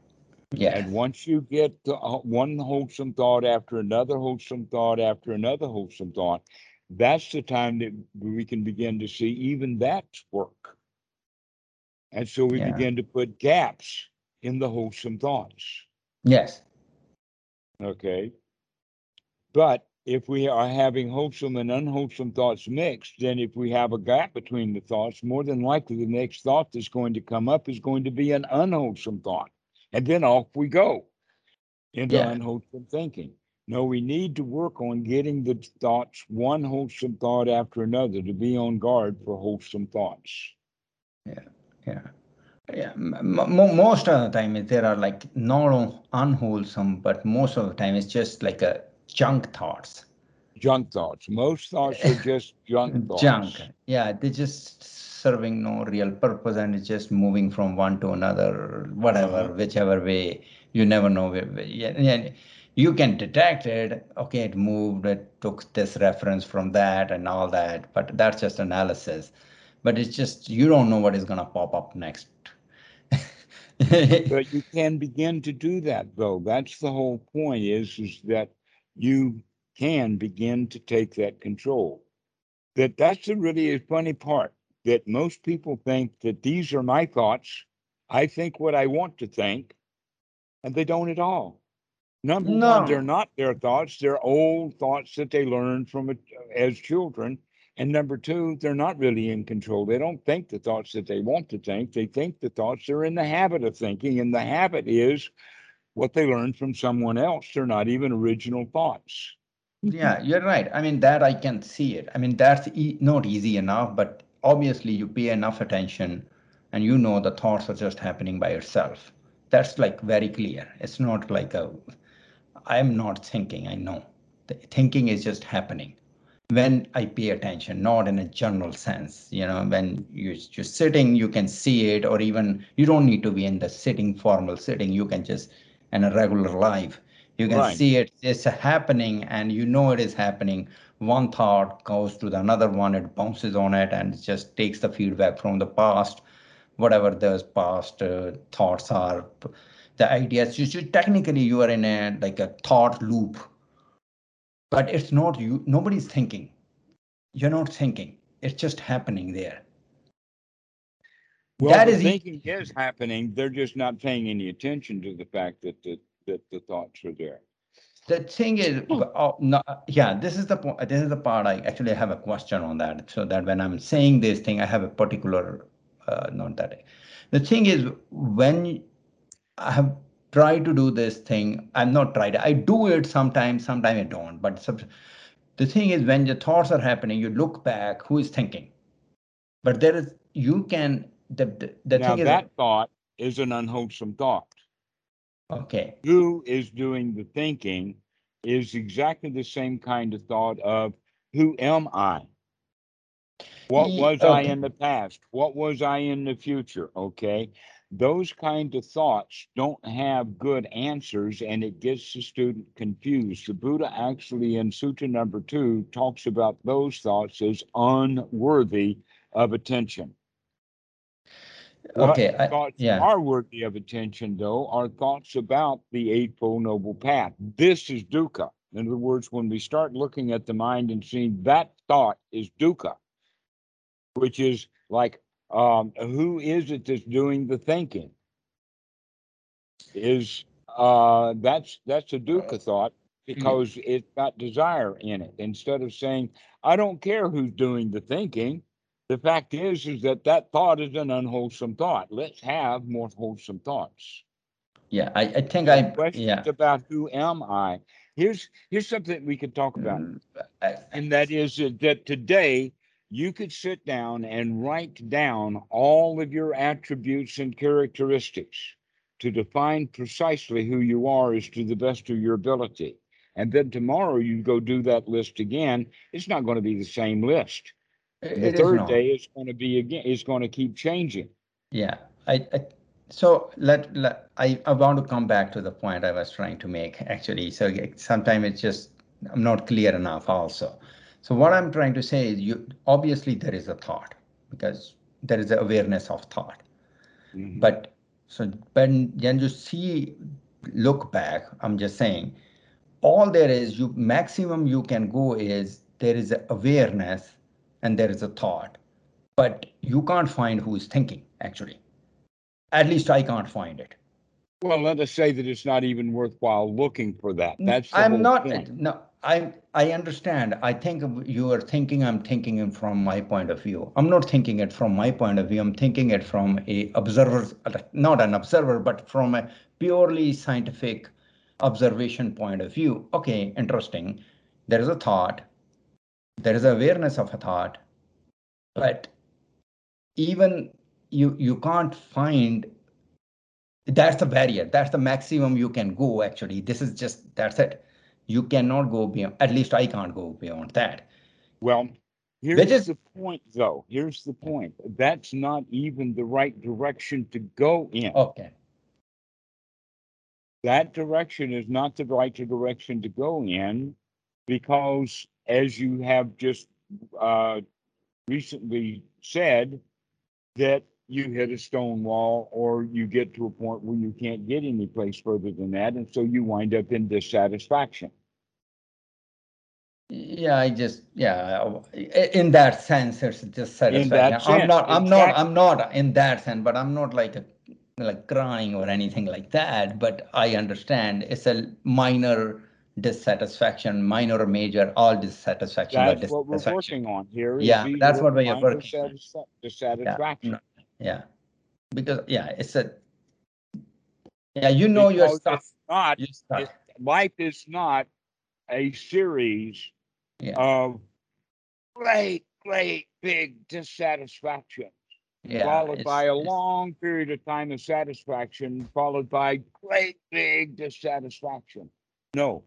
yeah, And once you get uh, one wholesome thought after another wholesome thought after another wholesome thought, that's the time that we can begin to see even that's work. And so we Yeah. begin to put gaps in the wholesome thoughts. yes, Okay. But if we are having wholesome and unwholesome thoughts mixed, then if we have a gap between the thoughts, more than likely the next thought that's going to come up is going to be an unwholesome thought. And then off we go into Yeah. unwholesome thinking. No, we need to work on getting the thoughts, one wholesome thought after another, to be on guard for wholesome thoughts. Yeah. Yeah, m- m- most of the time there are like not unwholesome, but most of the time it's just like a junk thoughts. Junk thoughts. Most thoughts are just junk thoughts. Junk. Yeah, they're just serving no real purpose and it's just moving from one to another, whatever, Uh-huh. whichever way. You never know. Yeah, yeah, you can detect it. Okay, it moved. It took this reference from that and all that, but that's just analysis. But it's just you don't know what is gonna pop up next. But you can begin to do that though. That's the whole point is, is that you can begin to take that control. That that's the really funny part that most people think that these are my thoughts. I think what I want to think, and they don't at all. Number one, they're not their thoughts. They're old thoughts that they learned from it as children. And number two, they're not really in control. They don't think the thoughts that they want to think. They think the thoughts they're in the habit of thinking. And the habit is what they learned from someone else. They're not even original thoughts. Yeah, you're right. I mean, that I can see it. I mean, that's e- not easy enough, but obviously you pay enough attention and you know the thoughts are just happening by yourself. That's like very clear. It's not like a, I'm not thinking, I know. The thinking is just happening when I pay attention, not in a general sense. You know, when you're just sitting, you can see it, or even you don't need to be in the sitting, formal sitting. You can just in a regular life, you can Right. see it. It's happening, and you know it is happening. One thought goes to the another one, it bounces on it, and it just takes the feedback from the past, whatever those past uh, thoughts are. The ideas. You should technically you are in a like a thought loop but it's not you nobody's thinking. You're not thinking. It's just happening there. Well, That is e- thinking is happening. They're just not paying any attention to the fact that the, that the thoughts are there. the thing is hmm. uh, oh, no, uh, yeah this is the po- this is the part i actually have a question on that. So that when i'm saying this thing i have a particular uh, not that. The thing is when i have tried to do this thing i'm not tried i do it sometimes sometimes i don't but sub- the thing is when your thoughts are happening you look back who is thinking but there is you can the the, the Now, thing is that thought is an unwholesome thought. okay Who is doing the thinking is exactly the same kind of thought of who am I? What was I in the past? What was I in the future? Okay. Those kind of thoughts don't have good answers and it gets the student confused. The Buddha actually in Sutta number two talks about those thoughts as unworthy of attention. What okay I, thoughts yeah are worthy of attention, though, are thoughts about the Eightfold Noble Path. This is dukkha. In other words, when we start looking at the mind and seeing that thought is dukkha, which is like, um, who is it that's doing the thinking? Is uh, that's that's a dukkha thought because it's got desire in it. Instead of saying, I don't care who's doing the thinking, the fact is, is that that thought is an unwholesome thought. Let's have more wholesome thoughts. yeah i, I think i questions yeah about who am I? Here's here's something we could talk about, Mm, I- and that is that today you could sit down and write down all of your attributes and characteristics to define precisely who you are as to the best of your ability. And then tomorrow you go do that list again. It's not going to be the same list. it- The it is third day is going to be again. It's going to keep changing. Yeah, I, I so let, let I, I want to come back to the point I was trying to make actually. So sometimes it's just I'm not clear enough also. So what I'm trying to say is you obviously there is a thought because there is an awareness of thought. Mhm. But so when when you see look back, I'm just saying all there is you maximum you can go is there is a awareness and there is a thought but you can't find who is thinking actually at least i can't find it Well, let us say that it's not even worthwhile looking for that. That's i'm not point. no i i understand. I think you are thinking i'm thinking from my point of view. I'm not thinking it from my point of view. I'm thinking it from a observer not an observer but from a purely scientific observation point of view. Okay, interesting. There is a thought. There is awareness of a thought, but even you you can't find that's the barrier. That's the maximum you can go actually. This is just that's it you cannot go beyond at least i can't go beyond that Well, Which here's is- the point, though. Here's the point. That's not even the right direction to go in. okay That direction is not the right direction to go in because, as you have just uh, recently said, that you hit a stone wall or you get to a point where you can't get any place further than that, and so you wind up in dissatisfaction. Yeah i just yeah in that sense it's just satisfaction that i'm sense, not i'm not i'm not in that sense but i'm not like a, like crying or anything like that but i understand it's a minor dissatisfaction minor or major all dissatisfaction That's what we're working on here. is Yeah, that's what we are working on. dissatisfa- Dissatisfaction. no. yeah because yeah it's a yeah you know your Because stuff it's Not, your stuff it- life is not a series Yeah. of great, great, big dissatisfaction, yeah followed by a long period of time of satisfaction, followed by great, big dissatisfaction. No,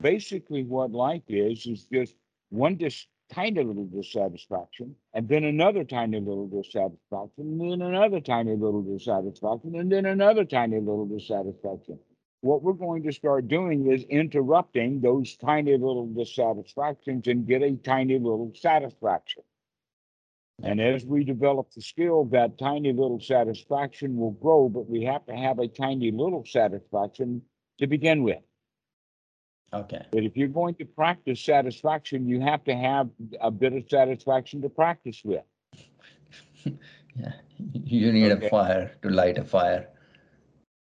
basically what life is, is just one dis- tiny little dissatisfaction, and then another tiny little dissatisfaction, and then another tiny little dissatisfaction, and then another tiny little dissatisfaction. What we're going to start doing is interrupting those tiny little dissatisfactions and get a tiny little satisfaction. And as we develop the skill, that tiny little satisfaction will grow, but we have to have a tiny little satisfaction to begin with. okay But if you're going to practice satisfaction, you have to have a bit of satisfaction to practice with. yeah you need Okay. a fire to light a fire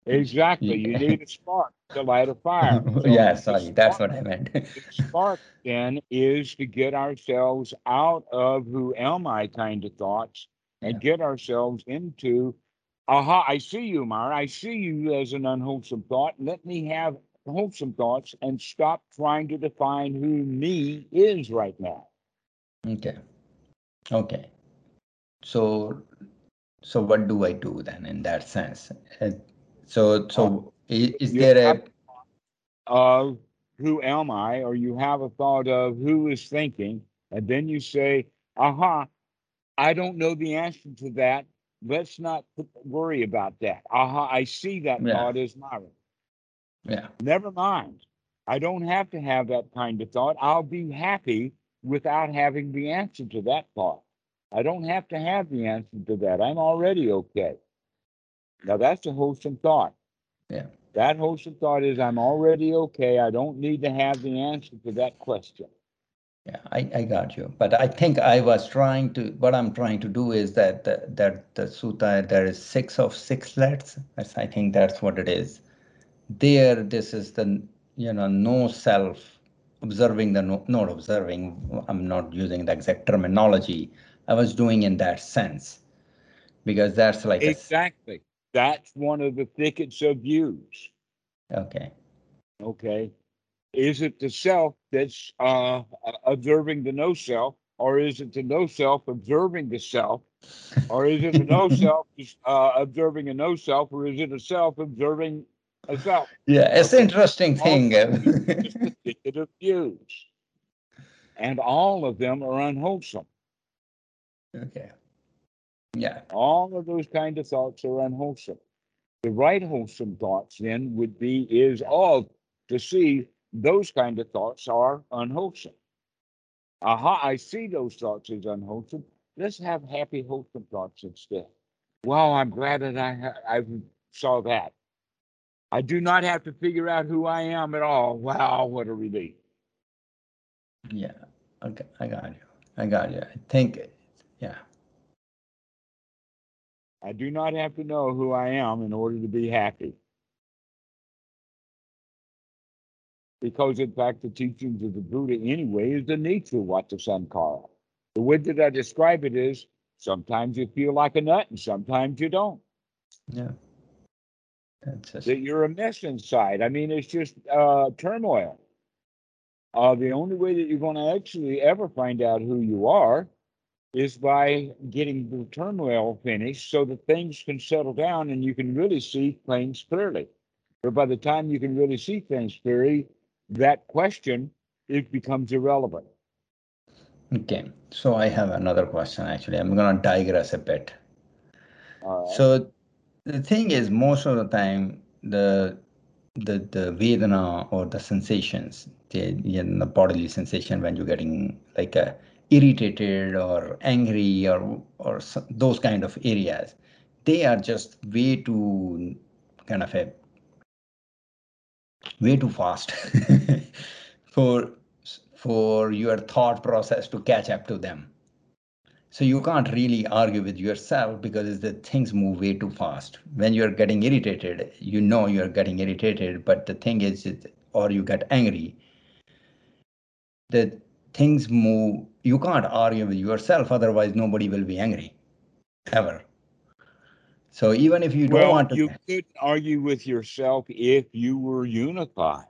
Exactly. You need a spark to light a fire. So yeah sorry that's what i meant The spark then is to get ourselves out of who am I kind of thoughts and get ourselves into, aha, I see you, Mara. I see you as an unwholesome thought. Let me have wholesome thoughts and stop trying to define who me is right now. okay okay so so what do i do then in that sense so so oh, i- is you there a Of who am I, or you have a thought of who is thinking, and then you say, aha, I don't know the answer to that. Let's not worry about that. Aha, I see that Yeah. thought as Myron. yeah Never mind. I don't have to have that kind of thought. I'll be happy without having the answer to that thought. I don't have to have the answer to that. I'm already okay. Now that's a wholesome thought. Yeah. That wholesome thought is I'm already okay. I don't need to have the answer to that question. Yeah, I, I got you. But I think I was trying to, what I'm trying to do is that, the- that the sutta, there is six of six lets. I think that's what it is. There, this is the, you know, no self, observing the, no, not observing, I'm not using the exact terminology. I was doing in that sense. Because that's like, Exactly. That's one of the thickets of views. okay, Okay. Is it the self that's uh, observing the no self, or is it the no self observing the self, or is it the no self uh, observing a no self, or is it a self observing a self? yeah, it's Okay. interesting thing. It's the thicket of views, and all of them are unwholesome. Okay. Yeah, All of those kind of thoughts are unwholesome. The right wholesome thoughts then would be is all to see those kind of thoughts are unwholesome. Aha, I see those thoughts as unwholesome. Let's have happy, wholesome thoughts instead. Wow, I'm glad that I ha- I saw that. I do not have to figure out who I am at all. Wow, what a relief. yeah, okay, I got you. I got you. I think, yeah. I do not have to know who I am in order to be happy. Because in fact, the teachings of the Buddha anyway is the nature of what the Sankara. The way that I describe it is sometimes you feel like a nut and sometimes you don't. Yeah. That's just, that you're a mess inside. I mean, it's just uh, turmoil. Uh, the only way that you're going to actually ever find out who you are is by getting the turmoil finished so that things can settle down and you can really see things clearly. But by the time you can really see things clearly, that question it becomes irrelevant. okay, so I have another question actually. I'm gonna digress a bit. Right. So the thing is, most of the time, the the the Vedana or the sensations, the, the bodily sensation when you're getting like a irritated or angry or or those kind of areas, they are just way too kind of a way too fast for for your thought process to catch up to them. So you can't really argue with yourself because the things move way too fast. When you're getting irritated, you know you're getting irritated, but the thing is, or you get angry, the things move. You can't argue with yourself, otherwise nobody will be angry, ever. So even if you don't well, want to, you could argue with yourself if you were unified.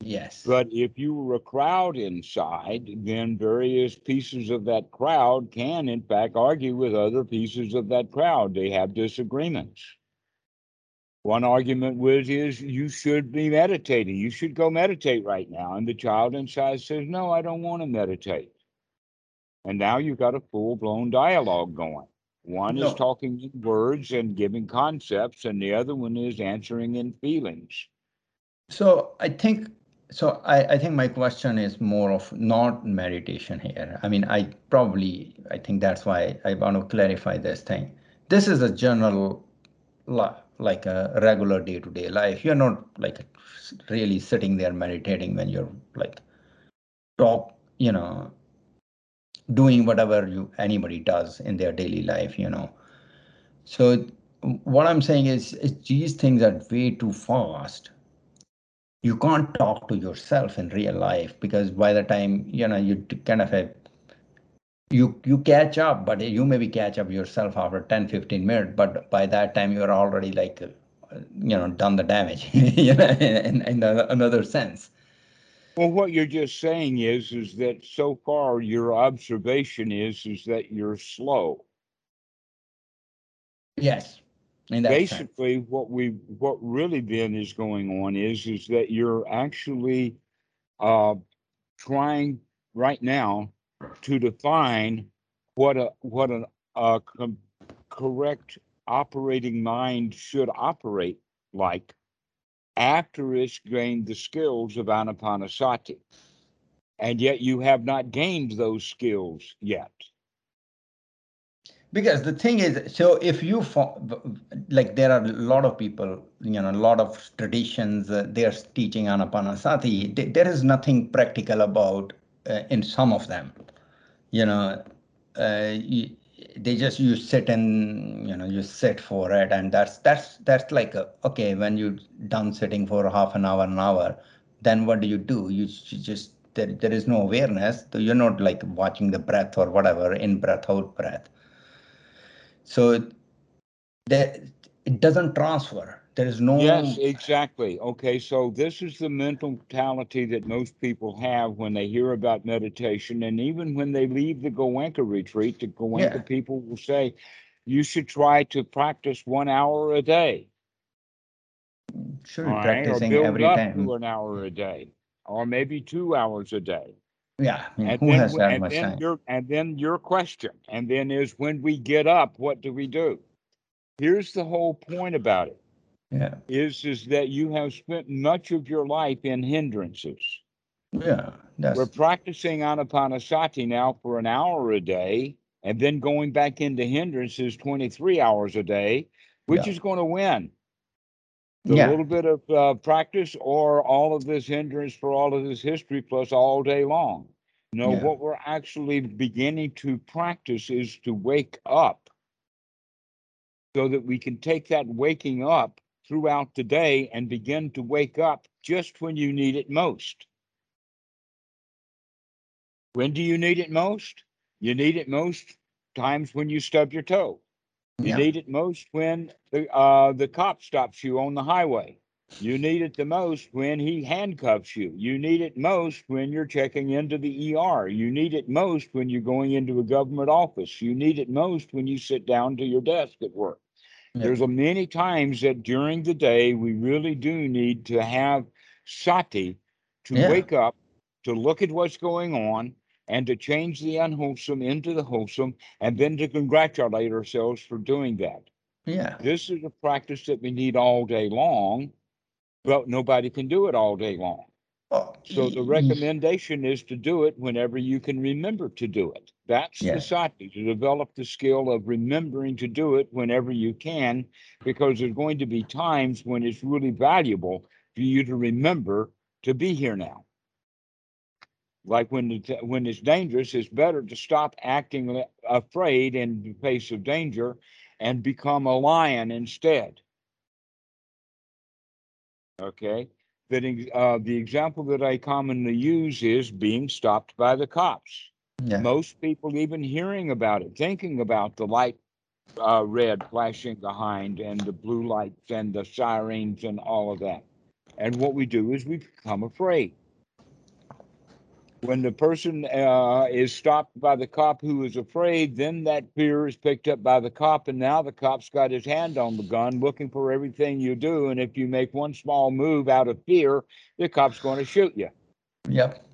yes, But if you were a crowd inside, then various pieces of that crowd can, in fact, argue with other pieces of that crowd. They have disagreements. One argument was is you should be meditating. You should go meditate right now. And the child inside says, No, I don't want to meditate. And now you've got a full blown dialogue going. One No. is talking in words and giving concepts, and the other one is answering in feelings. So I think so I, I think my question is more of not meditation here. I mean, I probably I think that's why I want to clarify this thing. This is a general like a regular day-to-day life. You're not like really sitting there meditating when you're like talk, you know, doing whatever you anybody does in their daily life, you know. So what I'm saying is, is these things are way too fast you can't talk to yourself in real life because by the time you know you kind of a you you catch up but you maybe catch up yourself after 10 15 minutes but by that time you're already like you know done the damage you know in, in another sense Well, what you're just saying is, is that so far your observation is, is that you're slow. yes in that sense Basically, what we, what really then is going on is, is that you're actually uh, trying right now to define what a, what an, a com- correct operating mind should operate like after it's gained the skills of anapanasati. And yet you have not gained those skills yet. because the thing is so if you like there are a lot of people you know a lot of traditions uh, they're teaching anapanasati Th- there is nothing practical about uh, in some of them. You know uh, you, they just you sit and you know you sit for it and that's that's that's like a, okay when you done sitting for half an hour an hour then what do you do? You, you just there, there is no awareness so you're not like watching the breath or whatever in breath out breath. So that it doesn't transfer there is no Yes, exactly. Okay, so this is the mentality that most people have when they hear about meditation. And even when they leave the Goenka retreat, the Goenka Yeah. people will say, you should try to practice one hour a day. Sure, right, practicing or build every up time to an hour a day, or maybe two hours a day. yeah I mean, And who then, has that and much then time your and then your question, and then is when we get up, what do we do? Here's the whole point about it: yeah is is that you have spent much of your life in hindrances. yeah We're practicing anapanasati now for an hour a day, and then going back into hindrances 23 hours a day, which Yeah. is going to win? The yeah little bit of uh, practice or all of this hindrance for all of this history plus all day long. No, Yeah. what we're actually beginning to practice is to wake up so that we can take that waking up throughout the day and begin to wake up just when you need it most. When do you need it most? You need it most times when you stub your toe. You Yeah. need it most when the uh, the cop stops you on the highway. You need it the most when he handcuffs you. You need it most when you're checking into the ER. You need it most when you're going into a government office. You need it most when you sit down to your desk at work. Yeah. There's a many times that during the day we really do need to have sati to Yeah. wake up, to look at what's going on, and to change the unwholesome into the wholesome, and then to congratulate ourselves for doing that. Yeah. This is a practice that we need all day long, but nobody can do it all day long. Oh, So the recommendation is to do it whenever you can remember to do it. That's Yeah. the sati, to develop the skill of remembering to do it whenever you can, because there's going to be times when it's really valuable for you to remember to be here now. Like when it's, when it's dangerous, it's better to stop acting afraid in the face of danger and become a lion instead. Okay, that uh, the example that I commonly use is being stopped by the cops. Yeah. Most people even hearing about it, thinking about the light uh, red flashing behind and the blue lights and the sirens and all of that. And what we do is we become afraid. When the person uh, is stopped by the cop who is afraid, then that fear is picked up by the cop, and now the cop's got his hand on the gun, looking for everything you do. And if you make one small move out of fear, the cop's going to shoot you. Yep.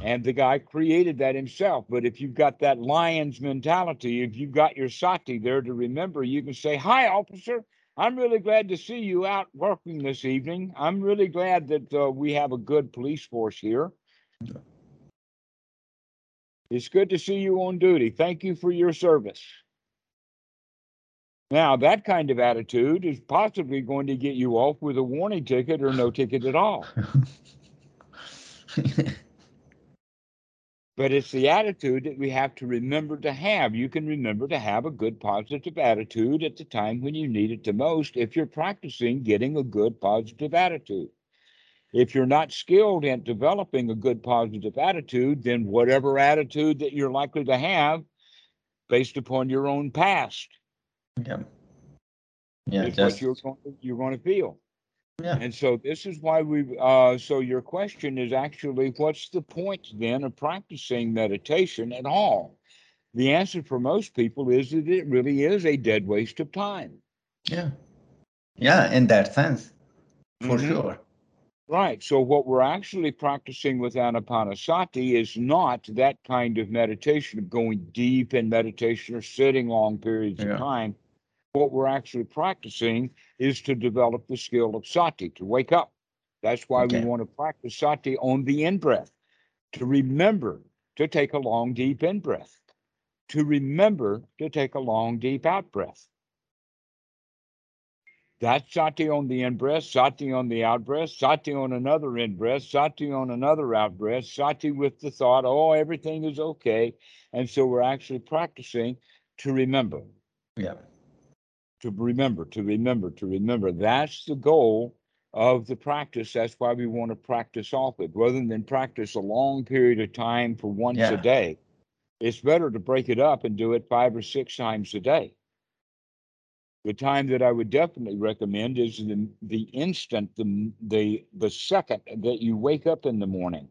And the guy created that himself. But if you've got that lion's mentality, if you've got your sati there to remember, you can say, Hi, officer. I'm really glad to see you out working this evening. I'm really glad that uh, we have a good police force here. It's good to see you on duty. Thank you for your service. Now, that kind of attitude is possibly going to get you off with a warning ticket or no ticket at all. But it's the attitude that we have to remember to have. You can remember to have a good positive attitude at the time when you need it the most if you're practicing getting a good positive attitude. If you're not skilled in developing a good positive attitude, then whatever attitude that you're likely to have based upon your own past yeah. Yeah. Just what you're going to, you're going to feel. Yeah. And so this is why we uh so your question is actually what's the point then of practicing meditation at all? The answer for most people is that it really is a dead waste of time. Yeah. Yeah. In that sense, for Mhm. sure. Right. So what we're actually practicing with Anapanasati is not that kind of meditation of going deep in meditation or sitting long periods Yeah. of time. What we're actually practicing is to develop the skill of sati, to wake up. That's why Okay. we want to practice sati on the in breath, to remember to take a long, deep in breath, to remember to take a long, deep out breath. That's sati on the in breath, sati on the out breath, sati on another in breath, sati on another out breath, sati with the thought, oh, everything is okay. And so we're actually practicing to remember, Yeah. To remember, to remember, to remember. That's the goal of the practice. That's why we want to practice off it rather than practice a long period of time for once Yeah. a day. It's better to break it up and do it five or six times a day. The time that I would definitely recommend is the, the instant, the, the, the second that you wake up in the morning.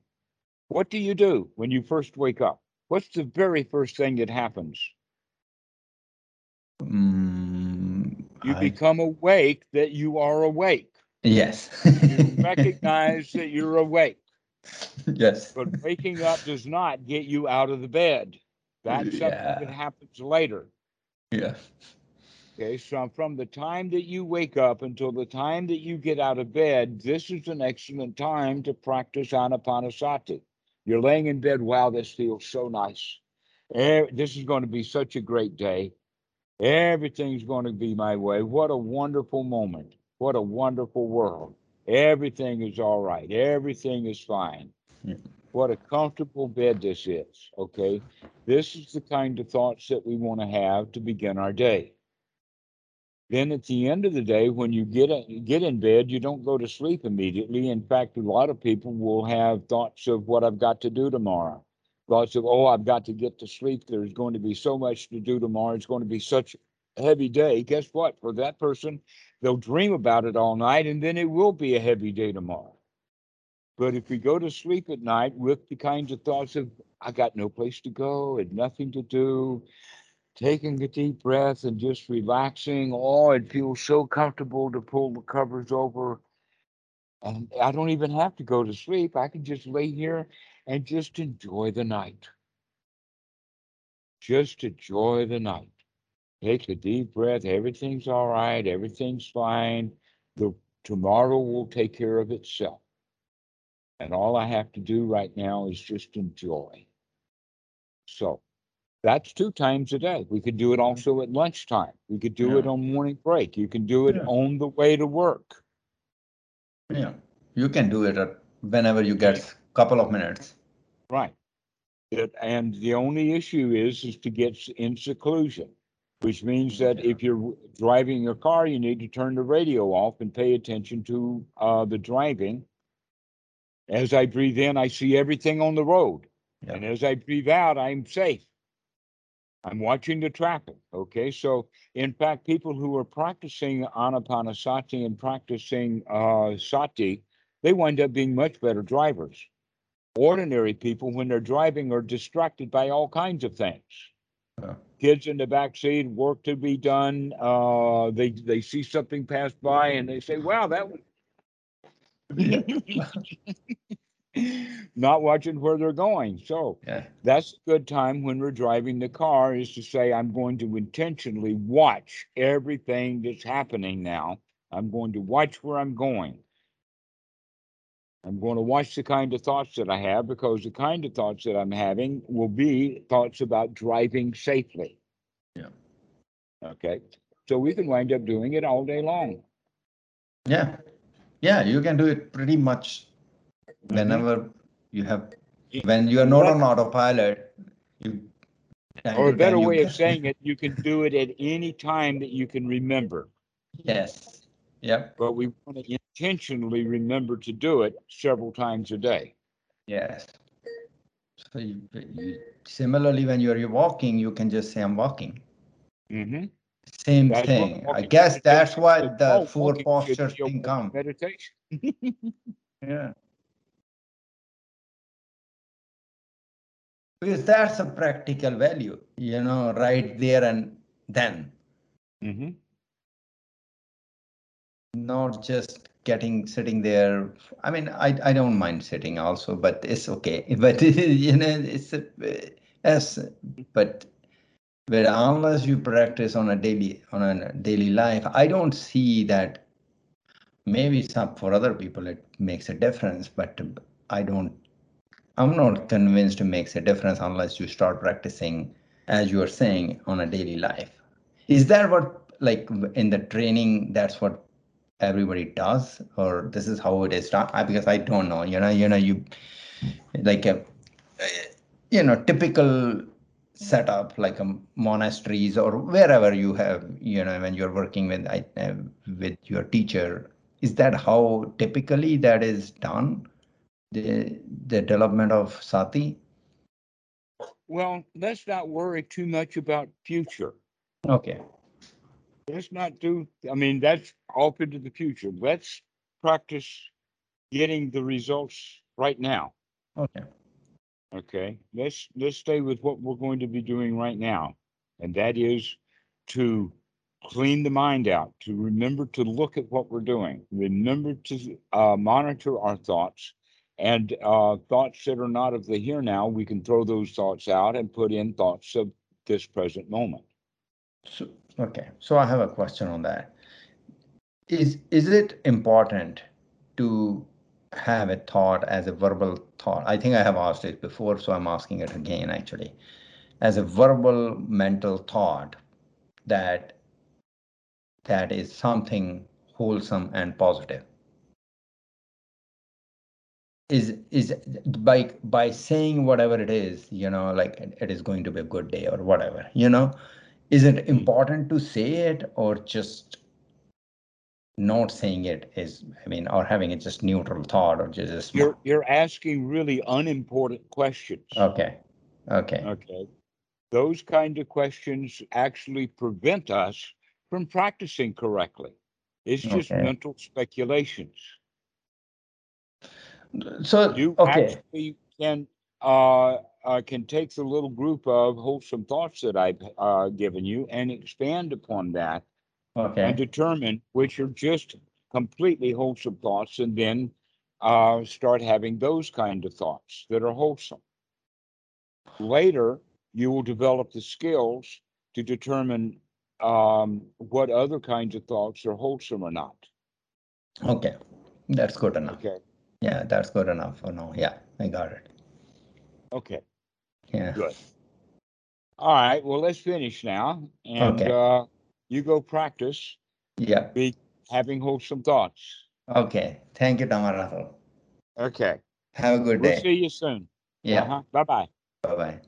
What do you do when you first wake up? What's the very first thing that happens? Mm, You I- become awake that you are awake. yes. You recognize that you're awake, yes. but waking up does not get you out of the bed. That's something that happens later. Yeah. Okay, so from the time that you wake up until the time that you get out of bed, this is an excellent time to practice anapanasati. You're laying in bed, wow, this feels so nice. Eh, This is going to be such a great day. Everything's going to be my way. What a wonderful moment. What a wonderful world. Everything is all right. Everything is fine. Yeah. What a comfortable bed this is. Okay. This is the kind of thoughts that we want to have to begin our day. Then at the end of the day, when you get in, get in bed, you don't go to sleep immediately. In fact, a lot of people will have thoughts of what I've got to do tomorrow. Thoughts of, oh, I've got to get to sleep. There's going to be so much to do tomorrow. It's going to be such a heavy day, guess what? For that person, they'll dream about it all night and then it will be a heavy day tomorrow. But if we go to sleep at night with the kinds of thoughts of, I got no place to go and nothing to do, taking a deep breath and just relaxing, oh, it feels so comfortable to pull the covers over. And I don't even have to go to sleep. I can just lay here and just enjoy the night. Just enjoy the night. Take a deep breath. Everything's all right. Everything's fine. The tomorrow will take care of itself. And all I have to do right now is just enjoy. So that's two times a day. We could do it mm-hmm. also at lunchtime. We could do it on morning break. You can do it Yeah. on the way to work. Yeah, you can do it whenever you get a couple of minutes. Right. It- and the only issue is, is to get s- in seclusion, which means that Yeah. if you're driving your car, you need to turn the radio off and pay attention to, uh, the driving. As I breathe in, I see everything on the road. And as I breathe out, I'm safe. I'm watching the traffic. Okay. So in fact, people who are practicing anapanasati and practicing uh, sati, they wind up being much better drivers. Ordinary people, when they're driving, are distracted by all kinds of things. Yeah. Kids in the back seat, work to be done. Uh, they they see something pass by and they say, "Wow, that was." Not watching where they're going. So yeah, that's a good time when we're driving the car is to say, I'm going to intentionally watch everything that's happening now. I'm going to watch where I'm going. I'm going to watch the kind of thoughts that I have because the kind of thoughts that I'm having will be thoughts about driving safely. Yeah. Okay. So we can wind up doing it all day long. yeah, yeah. You can do it pretty much Mhm. whenever you have when you are not on autopilot. You Or a better way of saying it, you can do it at any time that you can remember. Yes. Yep. but we want to intentionally remember to do it several times a day. Yes. So you, you similarly, when you're, walking, you can just say, I'm walking. Mm-hmm. Same That's thing. I guess that's why the four postures thing walking come. Meditation. Yeah. Because that's a practical value, you know, right there and then, Mm-hmm. Not just getting sitting there. I mean, I, I don't mind sitting also, but it's okay. But you know, it's a, yes, but but unless you practice on a daily on a daily life, I don't see that. Maybe some for other people it makes a difference, but I don't. I'm not convinced it makes a difference unless you start practicing, as you are saying, on a daily life. Is that what like in the training? That's what everybody does, or this is how it is done? I, because I don't know. You know, you know, you like a you know typical setup like a monasteries or wherever you have you know when you're working with I, uh, with your teacher is that how typically that is done the the development of sati Well, let's not worry too much about future. okay Let's not do, I mean, that's off into the future. Let's practice getting the results right now. okay Okay, let's, let's stay with what we're going to be doing right now. And that is to clean the mind out, to remember to look at what we're doing, remember to uh, monitor our thoughts and uh, thoughts that are not of the here now, we can throw those thoughts out and put in thoughts of this present moment. so okay so i have a question on that. Is is it important to have a thought as a verbal thought? I think i have asked it before so i'm asking it again actually. As a verbal mental thought that that is something wholesome and positive. Is is by by saying whatever it is you know like it- it is going to be a good day or whatever you know is it hmm. important to say it or just not saying it is i mean or having it just neutral thought or just You're, you're asking really unimportant questions. okay okay Okay. those kind of questions actually prevent us from practicing correctly. It's just Okay. mental speculations. So, You okay, actually can uh, uh, can take the little group of wholesome thoughts that I've uh, given you and expand upon that okay. and determine which are just completely wholesome thoughts, and then uh, start having those kind of thoughts that are wholesome. Later, you will develop the skills to determine um, what other kinds of thoughts are wholesome or not. okay. That's good enough. Okay. Yeah, that's good enough for now. Yeah, I got it. Okay. Yeah. Good. All right. Well, let's finish now, and Okay. uh, you go practice Yeah. be having wholesome thoughts. Okay. Thank you, Dhammarato. Okay. Have a good We'll day. see you soon. Yeah. Uh-huh. Bye bye. Bye bye.